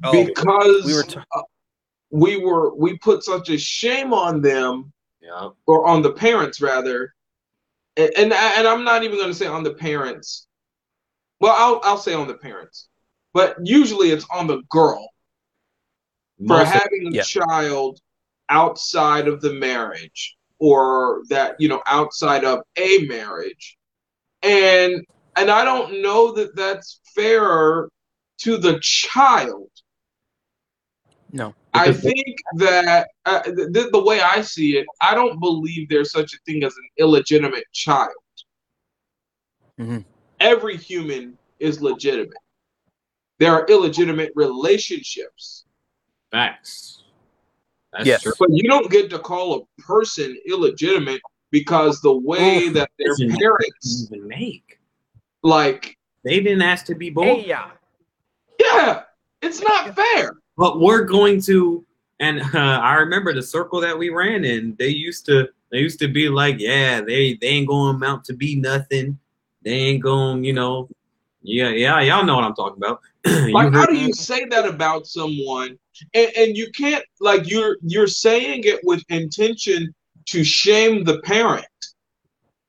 because we were ta- uh, we were we put such a shame on them Yeah. or on the parents rather. And and, and i'm not even going to say on the parents. Well I'll, I'll say on the parents. But usually it's on the girl for Most of- having a child outside of the marriage or that you know outside of a marriage and and i don't know that that's fair to the child no. I think that uh, the, the way I see it, I don't believe there's such a thing as an illegitimate child. Mhm. Every human is legitimate. There are illegitimate relationships, Facts. That's Yes. true. but you don't get to call a person illegitimate because the way Oof. that their parents, Even make. like, They didn't ask to be born, Hey, yeah. yeah, it's not fair. but we're going to. And uh, I remember the circle that we ran in. They used to. They used to be like, yeah, they they ain't going to amount to be nothing. They ain't going, you know. Yeah, yeah, y'all know what I'm talking about. Like, how heard- do you say that about someone and, and you can't like you're you're saying it with intention to shame the parent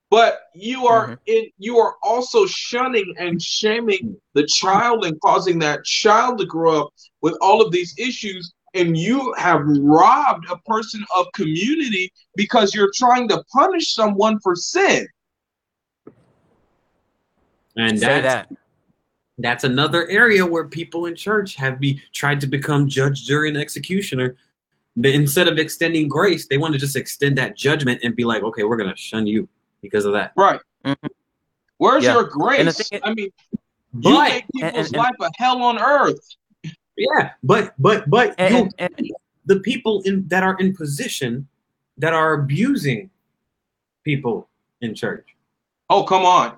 but you are Mhm. in you are also shunning and shaming the child and causing that child to grow up with all of these issues and you have robbed a person of community because you're trying to punish someone for sin And Say that's, that. That's another area where people in church have be tried to become judge, jury, and executioner. But instead of extending grace, they want to just extend that judgment and be like, okay, we're gonna shun you because of that. right Mhm. where's Yeah. your grace is- i mean you But make people's and- life a hell on earth yeah, but but but And, and, and the people in that are in position that are abusing people in church. oh come on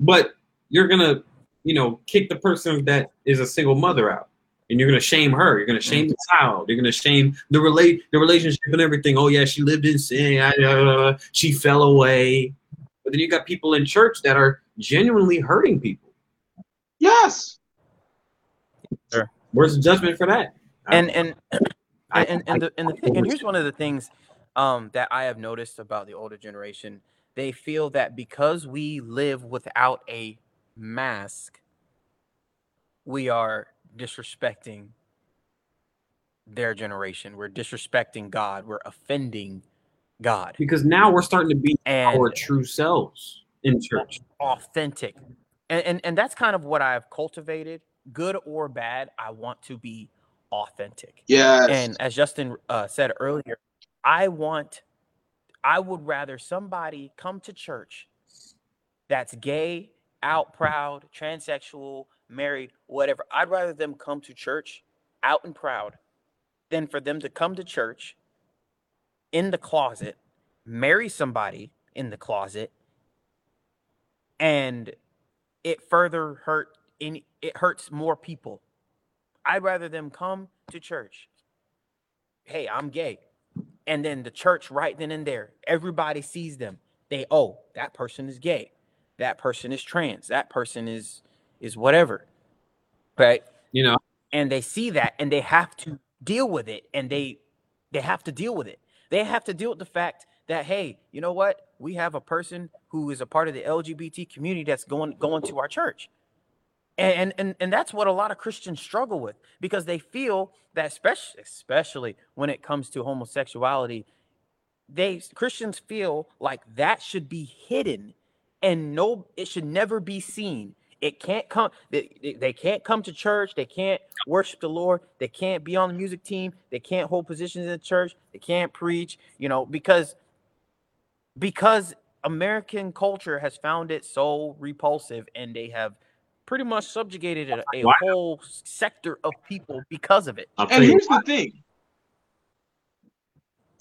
But you're gonna, you know, kick the person that is a single mother out, and you're gonna shame her. You're gonna shame the child. You're gonna shame the relate the relationship and everything. Oh yeah, she lived in sin. uh, she fell away. But then you got people in church that are genuinely hurting people. yes Where's the judgment for that? and and I- and, and, the, and, the thing, and here's one of the things um, that I have noticed about the older generation. They feel that because we live without a mask, we are disrespecting their generation. We're disrespecting God. We're offending God because now we're starting to be and our true selves in church. authentic. And, and and that's kind of what I've cultivated, good or bad. I want to be authentic. yes And as Justin uh, said earlier, I want, I would rather somebody come to church that's gay, out proud, transsexual, married, whatever. I'd rather them come to church out and proud than for them to come to church in the closet, marry somebody in the closet, and it further hurt any it hurts more people. I'd rather them come to church. Hey, I'm gay. And then the church right then and there, everybody sees them. They oh, that person is gay. That person is trans. That person is is whatever. Right? You know, and they see that and they have to deal with it and they they have to deal with it they have to deal with the fact that hey you know what we have a person who is a part of the lgbt community that's going going to our church and and and that's what a lot of christians struggle with because they feel that especially especially when it comes to homosexuality they christians feel like that should be hidden and no it should never be seen. It can't come they, they- they can't come to church they can't worship the lord they can't be on the music team they can't hold positions in the church they can't preach you know because because american culture has found it so repulsive and they have pretty much subjugated a, a whole sector of people because of it. And here's the thing.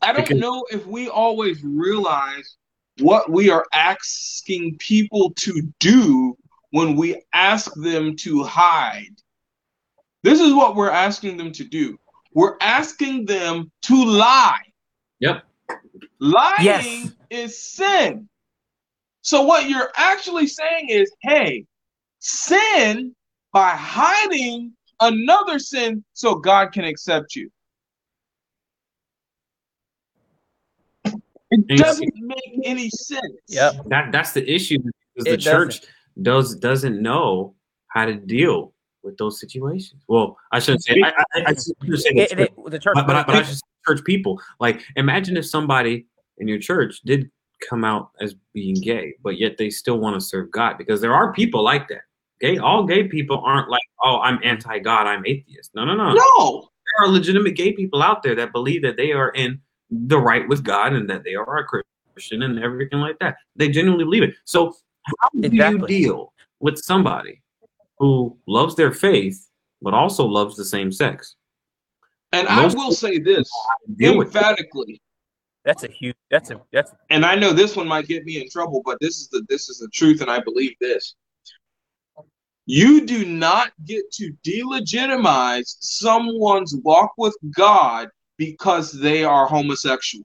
I don't know if we always realize what we are asking people to do when we ask them to hide. This is what we're asking them to do. We're asking them to lie. Yep. Lying Yes. is sin. So what you're actually saying is, hey, sin by hiding another sin so God can accept you. It doesn't make any sense. Yep. that that's the issue because the It church does doesn't know how to deal with those situations. Well, I shouldn't say I, I, I, I shouldn't say the church, the church but, but, I, but I people- should say church people. Like, imagine if somebody in your church did come out as being gay, but yet they still want to serve God because there are people like that. Gay, all gay people aren't like, oh, I'm anti-God, I'm atheist. No, no, no. No. There are legitimate gay people out there that believe that they are in the right with God and that they are a Christian and everything like that. They genuinely believe it. So, how do Exactly. you deal with somebody who loves their faith but also loves the same sex? And I will say this Deal with it. emphatically, that's a huge that's a that's and I know this one might get me in trouble, but this is the this is the truth, and I believe this. You do not get to delegitimize someone's walk with God because they are homosexual.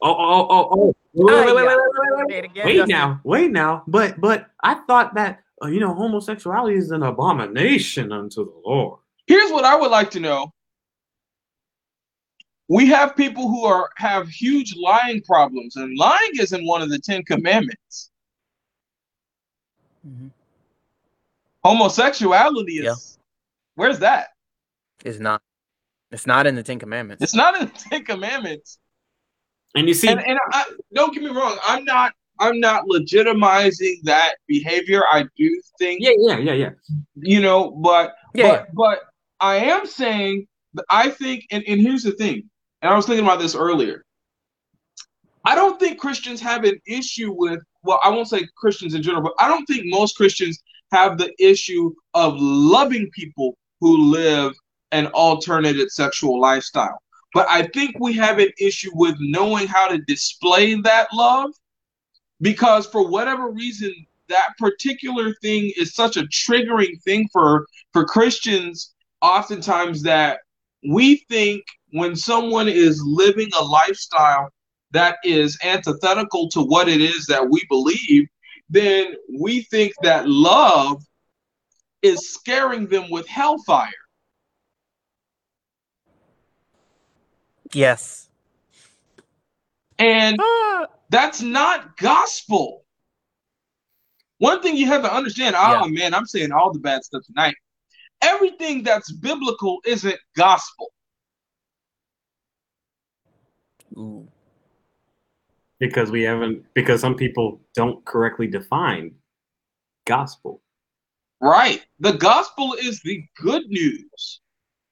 Oh, oh, oh, oh. Wait, wait, wait, wait, wait, wait, wait. Say Wait now, wait now. But but I thought that uh, you know, homosexuality is an abomination unto the Lord. Here's what I would like to know. We have people who are have huge lying problems, and lying isn't one of the Ten Commandments. Mhm. Homosexuality is Yeah. where's that? It's not. It's not in the Ten Commandments. It's not in the Ten Commandments. And you see, and, and I, don't get me wrong, I'm not I'm not legitimizing that behavior. I do think yeah, yeah, yeah, yeah. you know, but Yeah, but but I am saying that I think and, and here's the thing, and I was thinking about this earlier. I don't think Christians have an issue with well, I won't say Christians in general, but I don't think most Christians have the issue of loving people who live an alternative sexual lifestyle. But I think we have an issue with knowing how to display that love because for whatever reason that particular thing is such a triggering thing for for Christians oftentimes that we think when someone is living a lifestyle that is antithetical to what it is that we believe then we think that love is scaring them with hellfire yes. and Ah. That's not gospel. One thing you have to understand, oh Yeah. man, I'm saying all the bad stuff tonight. Everything that's biblical isn't gospel. Ooh. because we haven't because some people don't correctly define gospel. Right. The gospel is the good news.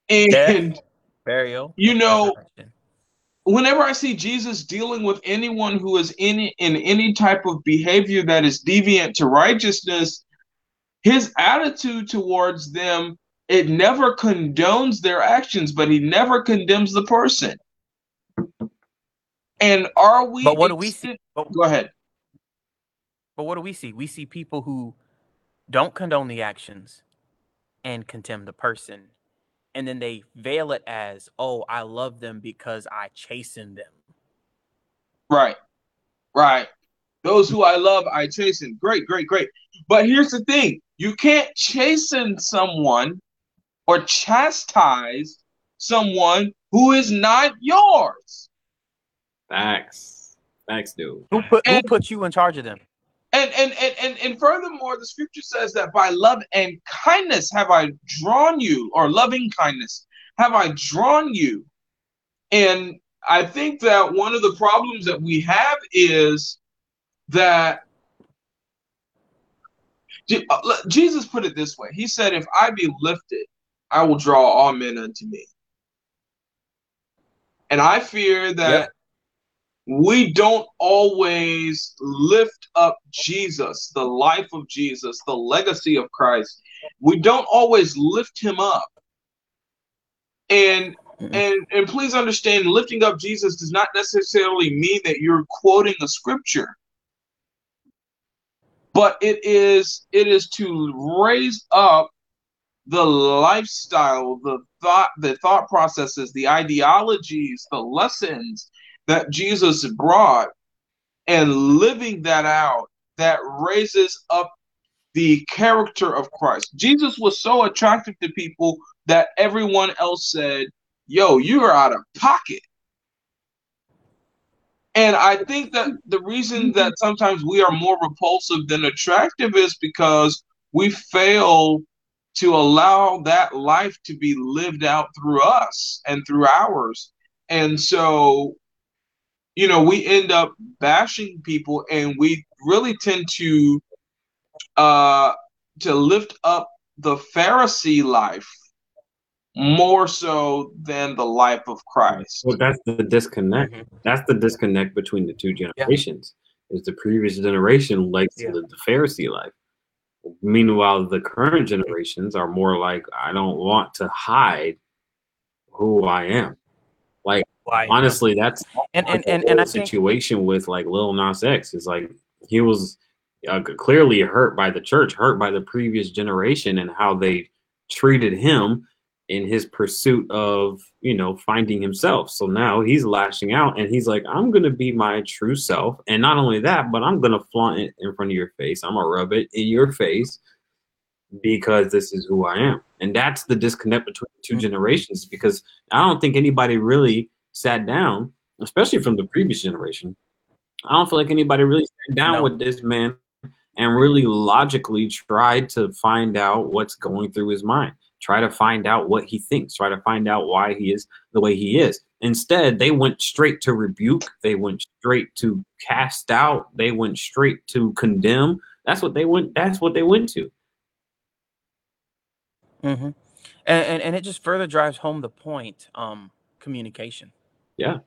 And Yeah. Burial. You know- whenever I see Jesus dealing with anyone who is in in any type of behavior that is deviant to righteousness, his attitude towards them it never condones their actions, but he never condemns the person. And are we? But what do we see? But, Go ahead. but what do we see? We see people who don't condone the actions and condemn the person. And then they veil it as, oh, I love them because I chasten them. Right. Right. Those who I love, I chasten. Great, great, great. But here's the thing you can't chasten someone or chastise someone who is not yours. Facts. Facts, dude. Who put who put you in charge of them? And, and and and and furthermore, the scripture says that by love and kindness have I drawn you, or loving kindness have I drawn you. And I think that one of the problems that we have is that uh, Jesus put it this way. He said, If I be lifted, I will draw all men unto me. And I fear that we don't always lift up Jesus, the life of Jesus, the legacy of Christ. We don't always lift him up. And Mhm. and and please understand lifting up Jesus does not necessarily mean that you're quoting a scripture. But it is it is to raise up the lifestyle, the thought, the thought processes, the ideologies, the lessons that Jesus brought and living that out that raises up the character of Christ. Jesus was so attractive to people that everyone else said, Yo, you are out of pocket. And I think that the reason mm-hmm. that sometimes we are more repulsive than attractive is because we fail to allow that life to be lived out through us and through ours. And so, you know, we end up bashing people and we really tend to uh to lift up the Pharisee life more so than the life of Christ. Well, that's the disconnect. Mhm. That's the disconnect between the two generations. Is the previous generation likes Yeah. the, the Pharisee life. Meanwhile, the current generations are more like, I don't want to hide who I am. Like honestly, that's and and the and, and I think situation with like Lil Nas X is like he was uh, clearly hurt by the church, hurt by the previous generation and how they treated him in his pursuit of you know finding himself. So now he's lashing out and he's like, I'm gonna be my true self, and not only that, but I'm gonna flaunt it in front of your face. I'm gonna rub it in your face because this is who I am. And that's the disconnect between the 2 Mhm. generations because I don't think anybody really sat down, especially from the previous generation. I don't feel like anybody really sat down No. with this man and really logically tried to find out what's going through his mind, try to find out what he thinks, try to find out why he is the way he is. Instead, they went straight to rebuke, they went straight to cast out, they went straight to condemn. That's what they went that's what they went to. hmm And, and and it just further drives home the point. Um, communication. Yeah.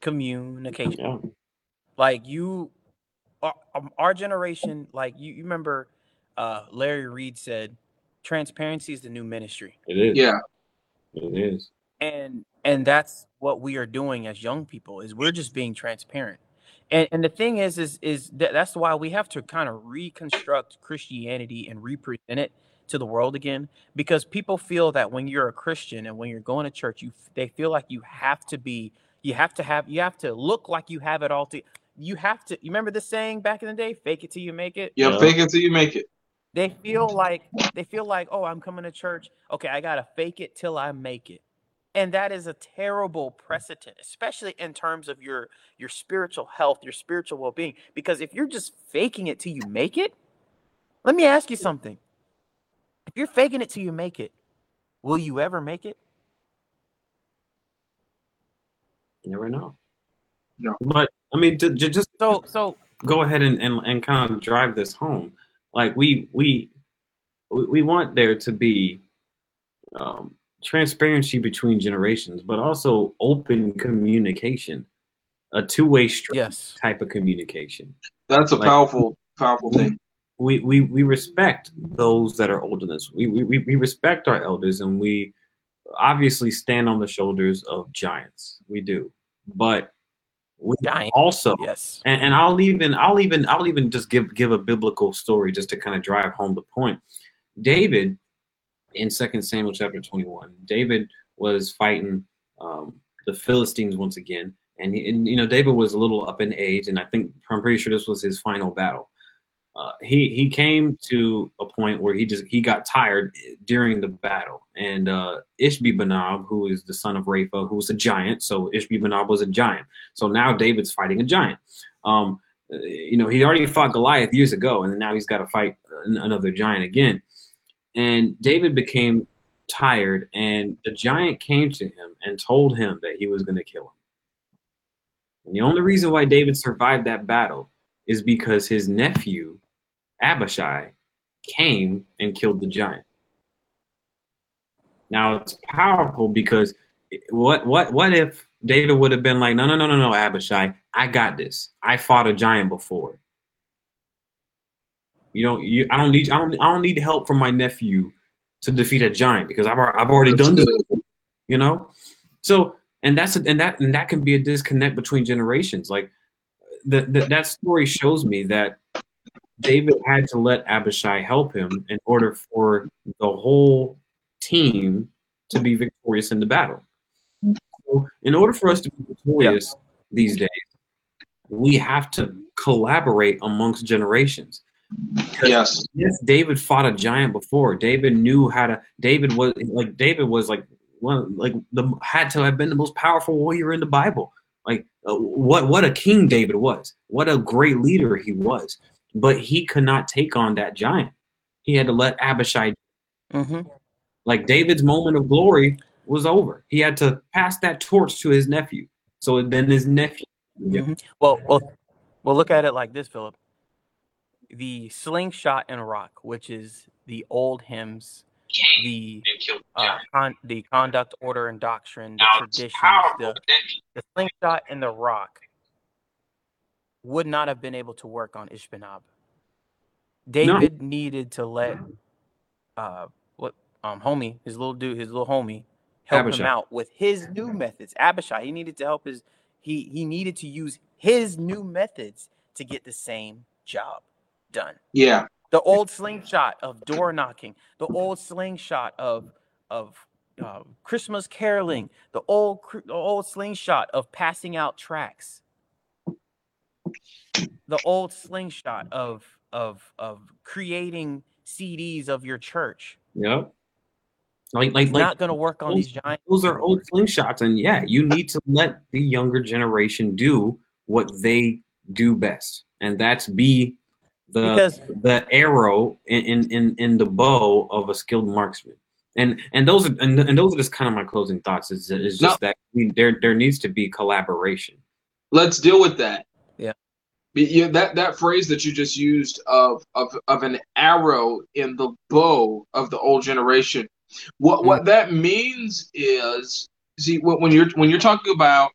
Communication. Yeah. Like you, our, um, our generation. Like you, you remember, uh, Larry Reed said, "Transparency is the new ministry," It is. Yeah. It is. and and that's what we are doing as young people. Is we're just being transparent. And and the thing is, is is that that's why we have to kind of reconstruct Christianity and represent it to the world again because people feel that when you're a Christian and when you're going to church, you they feel like you have to be, you have to have, you have to look like you have it all. To you have to. You remember the saying back in the day, "Fake it till you make it." Yeah, Yeah. fake it till you make it. They feel like they feel like, oh, I'm coming to church. Okay, I gotta fake it till I make it. And that is a terrible precedent, especially in terms of your your spiritual health, your spiritual well-being. Because if you're just faking it till you make it, let me ask you something. If you're faking it till you make it, will you ever make it? You never know. No. But I mean, to, to just So so go ahead and, and, and kind of drive this home. Like we we we we want there to be um, transparency between generations, but also open communication, a two-way street yes. type of communication. That's a Like- powerful, powerful thing. We we we respect those that are older than us. We we we respect our elders, and we obviously stand on the shoulders of giants. We do, but we Giant. also Yes. and, and I'll even I'll even I'll even just give give a biblical story just to kind of drive home the point. David in Second Samuel chapter 21, David was fighting um, the Philistines once again, and, he, and you know David was a little up in age, and I think I'm pretty sure this was his final battle. Uh, he he came to a point where he just he got tired during the battle, and uh, Ishbi-Benob, who is the son of Rapha, who was a giant, so Ishbi-Benob was a giant. So now David's fighting a giant. Um, uh, you know, he already fought Goliath years ago, and now he's got to fight another giant again. And David became tired, and the giant came to him and told him that he was going to kill him. And the only reason why David survived that battle is because his nephew, Abishai, came and killed the giant. Now it's powerful because what what what if David would have been like, no, no, no, no, no, Abishai, I got this. I fought a giant before. You don't. You. I don't need. I don't. I don't need help from my nephew to defeat a giant because I've. I've already done this. You know. So and that's a, and that and that can be a disconnect between generations. Like the, the, that story shows me that David had to let Abishai help him in order for the whole team to be victorious in the battle. So in order for us to be victorious these days, we have to collaborate amongst generations. Yes. yes, David fought a giant before. David knew how to. David was like David was like one like the had to have been the most powerful warrior in the Bible. Like uh, what what a king David was. What a great leader he was. But he could not take on that giant. He had to let Abishai. hmm Like David's moment of glory was over. He had to pass that torch to his nephew. So then his nephew. Yeah. Mhm. Well, well, well. Look at it like this, Philip. The slingshot and rock, which is the old hymns, the uh, con- the conduct, order, and doctrine, the traditions, the, the slingshot and the rock would not have been able to work on Ishbenob. David needed to let uh what um homie, his little dude, his little homie, help him out with his new methods. Abishai, he needed to help his he he needed to use his new methods to get the same job done Yeah. the old slingshot of door knocking, the old slingshot of of uh, Christmas caroling, the old the old slingshot of passing out tracts, the old slingshot of of of creating CDs of your church. Yeah. Like like It's like not going to work on these giant. those are old slingshots, and yeah, you need to let the younger generation do what they do best, and that's be the Because the arrow in, in in in the bow of a skilled marksman. And and those are and, and those are just kind of my closing thoughts. Is is just that we, there there needs to be collaboration. let's deal with that. Yeah. Yeah, that that phrase that you just used of of of an arrow in the bow of the old generation. What what mm. that means is see when when you're when you're talking about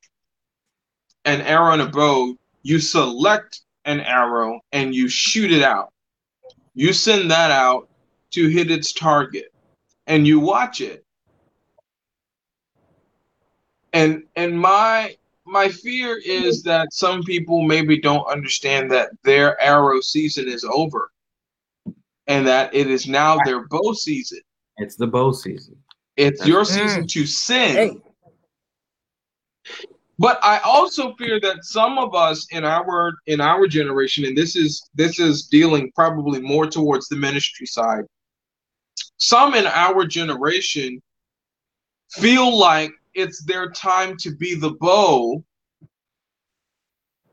an arrow and a bow, you select an arrow and you shoot it out. You send that out to hit its target and you watch it. And and my my fear is that some people maybe don't understand that their arrow season is over and that it is now their bow season. It's the bow season. It's your Mm. season to sin. Hey. But I also fear that some of us in our in our generation, and this is this is dealing probably more towards the ministry side. Some in our generation feel like it's their time to be the bow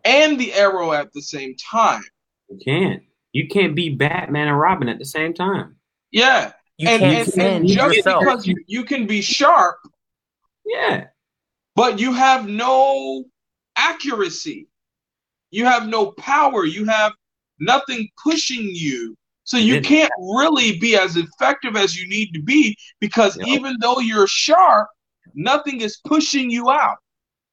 and the arrow at the same time. You can't. You can't be Batman and Robin at the same time. Yeah. You and, can't and, and just yourself. because you, you can be sharp, Yeah. but you have no accuracy. You have no power. You have nothing pushing you. So you can't really be as effective as you need to be because Yep. even though you're sharp, nothing is pushing you out.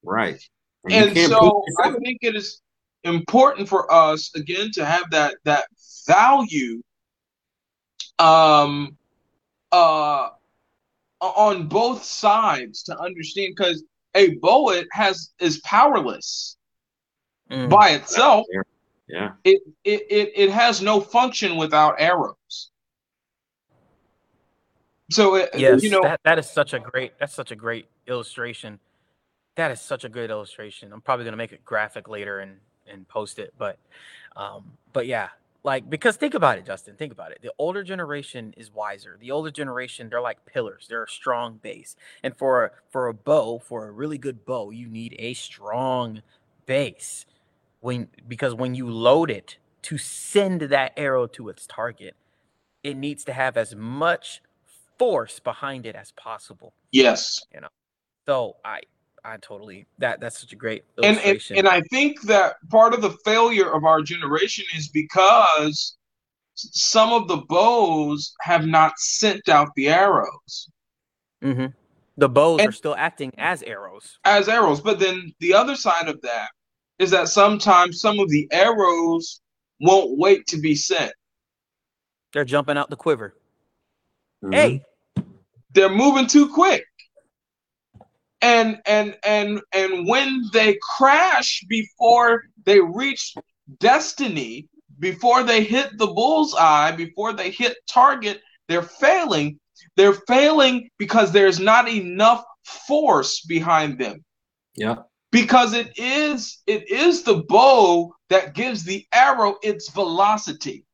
Right. you And so I think it is important for us again to have that that value um uh on both sides to understand because a boa has is powerless Mm. by itself yeah. it, it it it has no function without arrows so it, Yes, you know that, that is such a great that's such a great illustration. That is such a great illustration. I'm probably gonna make a graphic later and and post it, but um, but yeah, like because think about it, Justin. Think about it. The older generation is wiser. The older generation, they're like pillars. They're a strong base. And for a, for a bow, for a really good bow, you need a strong base. When because when you load it to send that arrow to its target, it needs to have as much force behind it as possible. yes You know. So I I totally that that's such a great and, and illustration. and I think that part of the failure of our generation is because some of the bows have not sent out the arrows Mhm. The bows And- are still acting as arrows. as arrows. But then the other side of that is that sometimes some of the arrows won't wait to be sent. They're jumping out the quiver. Mhm. Hey, They're moving too quick. And and and and when they crash before they reach destiny, before they hit the bullseye, before they hit target, they're failing. They're failing because there's not enough force behind them. Yeah. because it is it is the bow that gives the arrow its velocity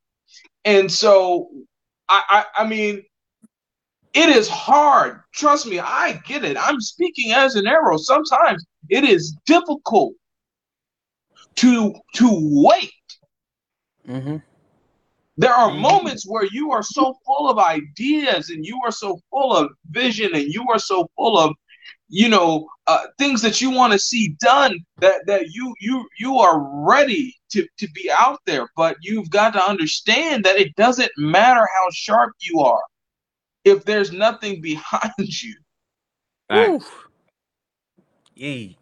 and so I, I i mean it is hard. Trust me i get it. I'm speaking as an arrow. Sometimes it is difficult to to wait. Hmm there are Mhm. moments where you are so full of ideas and you are so full of vision and you are so full of you know uh, things that you want to see done that that you you you are ready to to be out there. But you've got to understand that it doesn't matter how sharp you are if there's nothing behind you Facts. Yee.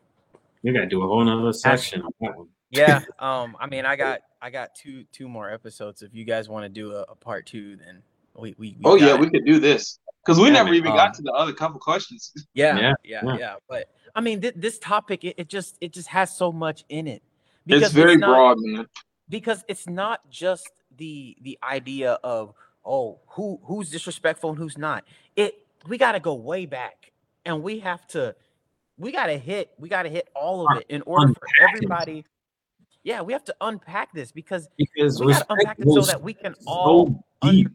We gotta do a whole nother section on that one. Yeah. Um. I mean, I got I got two two more episodes. If you guys want to do a, a part two, then we we. we oh yeah got we could do this because we Yeah, never man. even Um, got to the other couple questions Yeah, Yeah, yeah, yeah. yeah, But I mean, th- this topic it, it just it just has so much in it. Because it's very not, broad man Because it's not just the the idea of oh who who's disrespectful and who's not. It we got to go way back, and we have to we got to hit we got to hit all of it in order for it. everybody. Yeah, we have to unpack this because Because we got to unpack it so that we can all so deep.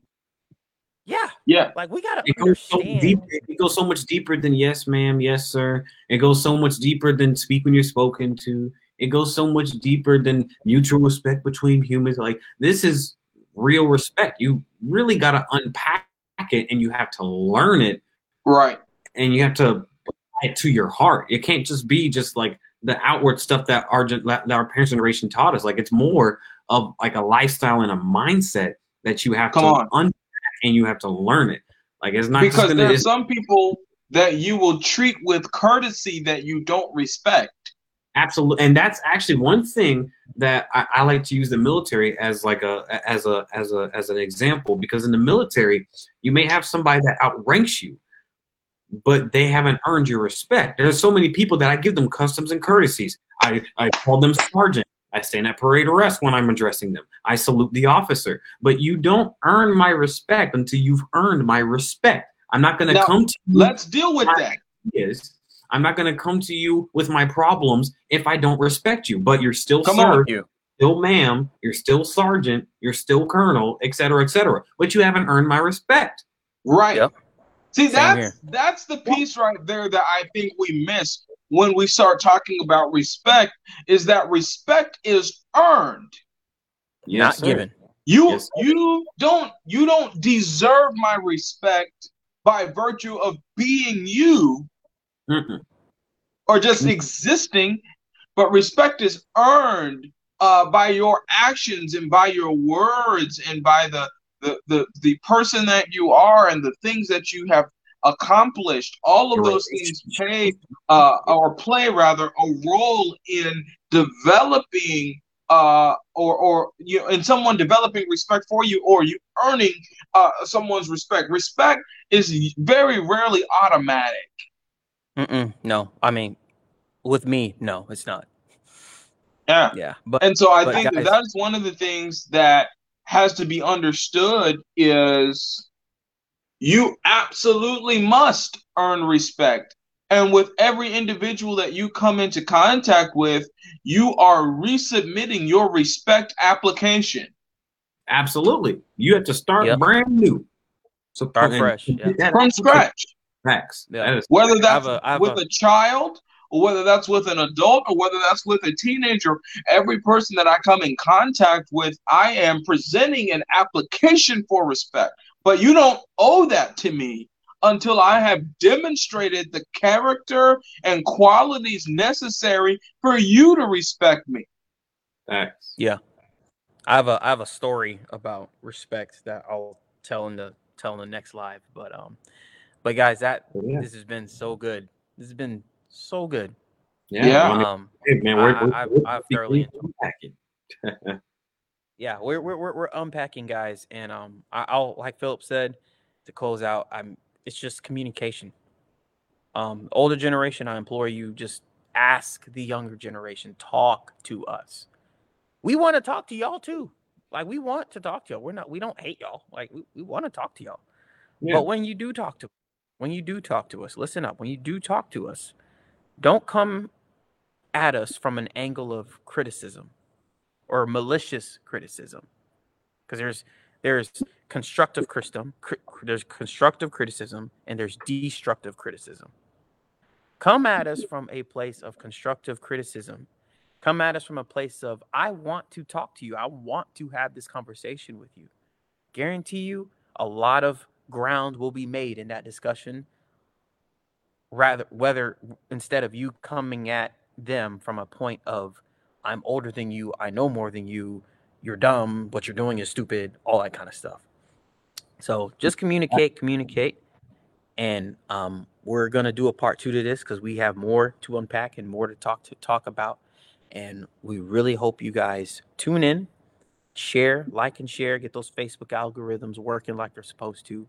Yeah, Yeah. like we gotta It goes so deep. It goes so much deeper than yes, ma'am, yes, sir. It goes so much deeper than speak when you're spoken to. It goes so much deeper than mutual respect between humans. Like this is real respect. You really got to unpack it, and you have to learn it, Right. and you have to apply it to your heart. It can't just be just like the outward stuff that our that our parents' generation taught us. Like it's more of like a lifestyle and a mindset that you have Come to on. unpack and you have to learn it. Like it's not just Because there are some people that you will treat with courtesy that you don't respect. Absolutely, and that's actually one thing that I, I like to use the military as like a as a as a as an example because in the military you may have somebody that outranks you, but they haven't earned your respect. There's so many people that I give them customs and courtesies. I I call them sergeant. I stand at parade rest when I'm addressing them. I salute the officer, but you don't earn my respect until you've earned my respect. I'm not going to come to you Let's deal with that. is I'm not going to come to you with my problems if I don't respect you. But you're still Come sir, on. You. still ma'am, you're still sergeant, you're still colonel, et cetera, et cetera. But you haven't earned my respect. Right. Yep. See, Same that's here. that's the piece right there that I think we miss when we start talking about respect. Is that respect is earned. not sir. given. You Yes, you don't you don't deserve my respect by virtue of being you Mm-mm. or just Mm. existing, but respect is earned uh, by your actions and by your words and by the, the the the person that you are and the things that you have accomplished. All of those things play uh, or play rather a role in developing uh, or or you know, in someone developing respect for you or you earning uh, someone's respect. Respect is very rarely automatic. Mm-mm, no, I mean, with me, no, it's not. Yeah. Yeah, but And so I think guys- that is one of the things that has to be understood is you absolutely must earn respect. And with every individual that you come into contact with, you are resubmitting your respect application. Absolutely. You have to start Yep. brand new. So Start fresh, yeah. From scratch. Facts. Yeah. Whether that's have a- I have with a- a child or whether that's with an adult or whether that's with a teenager, every person that I come in contact with, I am presenting an application for respect. But you don't owe that to me until I have demonstrated the character and qualities necessary for you to respect me. facts. I have a I have a story about respect that I'll tell in the tell in the next live. But um, but guys, that Yeah. this has been so good. This has been so good. Yeah. Yeah. Um, hey, man, we're, I- we're, I've- we're I've thoroughly unpacking. yeah, we're we're we're, we're unpacking, guys, and um, I, I'll like Philip said to close out. I'm it's just communication. Um, older generation, I implore you, just ask the younger generation, talk to us. We want to talk to y'all too. Like we want to talk to y'all. We're not. We don't hate y'all. Like we, we want to talk to y'all. Yeah. But when you do talk to, when you do talk to us, listen up. When you do talk to us, don't come at us from an angle of criticism or malicious criticism, because there's there's constructive criticism, cri- there's constructive criticism, and there's destructive criticism. Come at us from a place of constructive criticism. Come at us from a place of I want to talk to you. I want to have this conversation with you. Guarantee you, a lot of ground will be made in that discussion rather whether instead of you coming at them from a point of i'm older than you i know more than you you're dumb what you're doing is stupid all that kind of stuff. So just communicate communicate and um, we're gonna do a part two to this because we have more to unpack and more to talk to talk about and we really hope you guys tune in share like and share get those facebook algorithms working like they're supposed to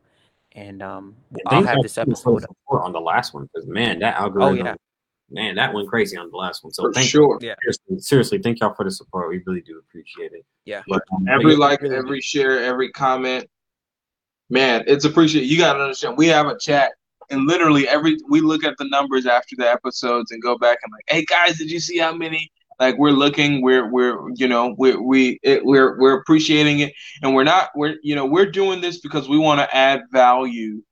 and um, i'll have this episode on the last one because man, that oh algorithm, yeah man, that went crazy on the last one. So For thank sure. Yeah. seriously, seriously, thank y'all for the support. We really do appreciate it. Yeah. But, um, Every yeah, like, really do. every share, every comment. Man, it's appreciated. You gotta understand. We have a chat, and literally every we look at the numbers after the episodes and go back and like, hey guys, did you see how many like we're looking we're we're you know we're we it, we're we're appreciating it. And we're not we're you know we're doing this because we want to add value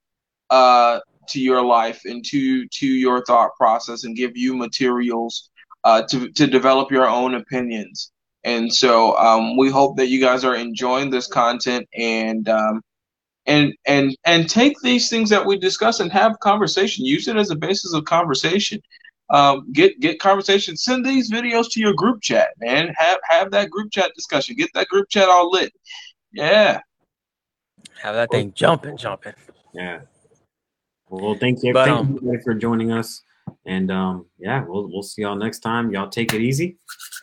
uh to your life and to to your thought process and give you materials uh to to develop your own opinions. And so um we hope that you guys are enjoying this content and um and and and take these things that we discuss and have conversation. Use it as a basis of conversation um, get get conversation. Send these videos to your group chat, man. Have have that group chat discussion. Get that group chat all lit. Yeah. Have that thing jumping, jumping. Yeah. Well, thank you, But, thank um, you for joining us, and um, yeah, we'll we'll see y'all next time. Y'all take it easy.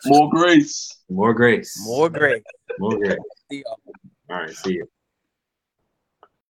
More grace. More grace. More great. More grace. All right. See you.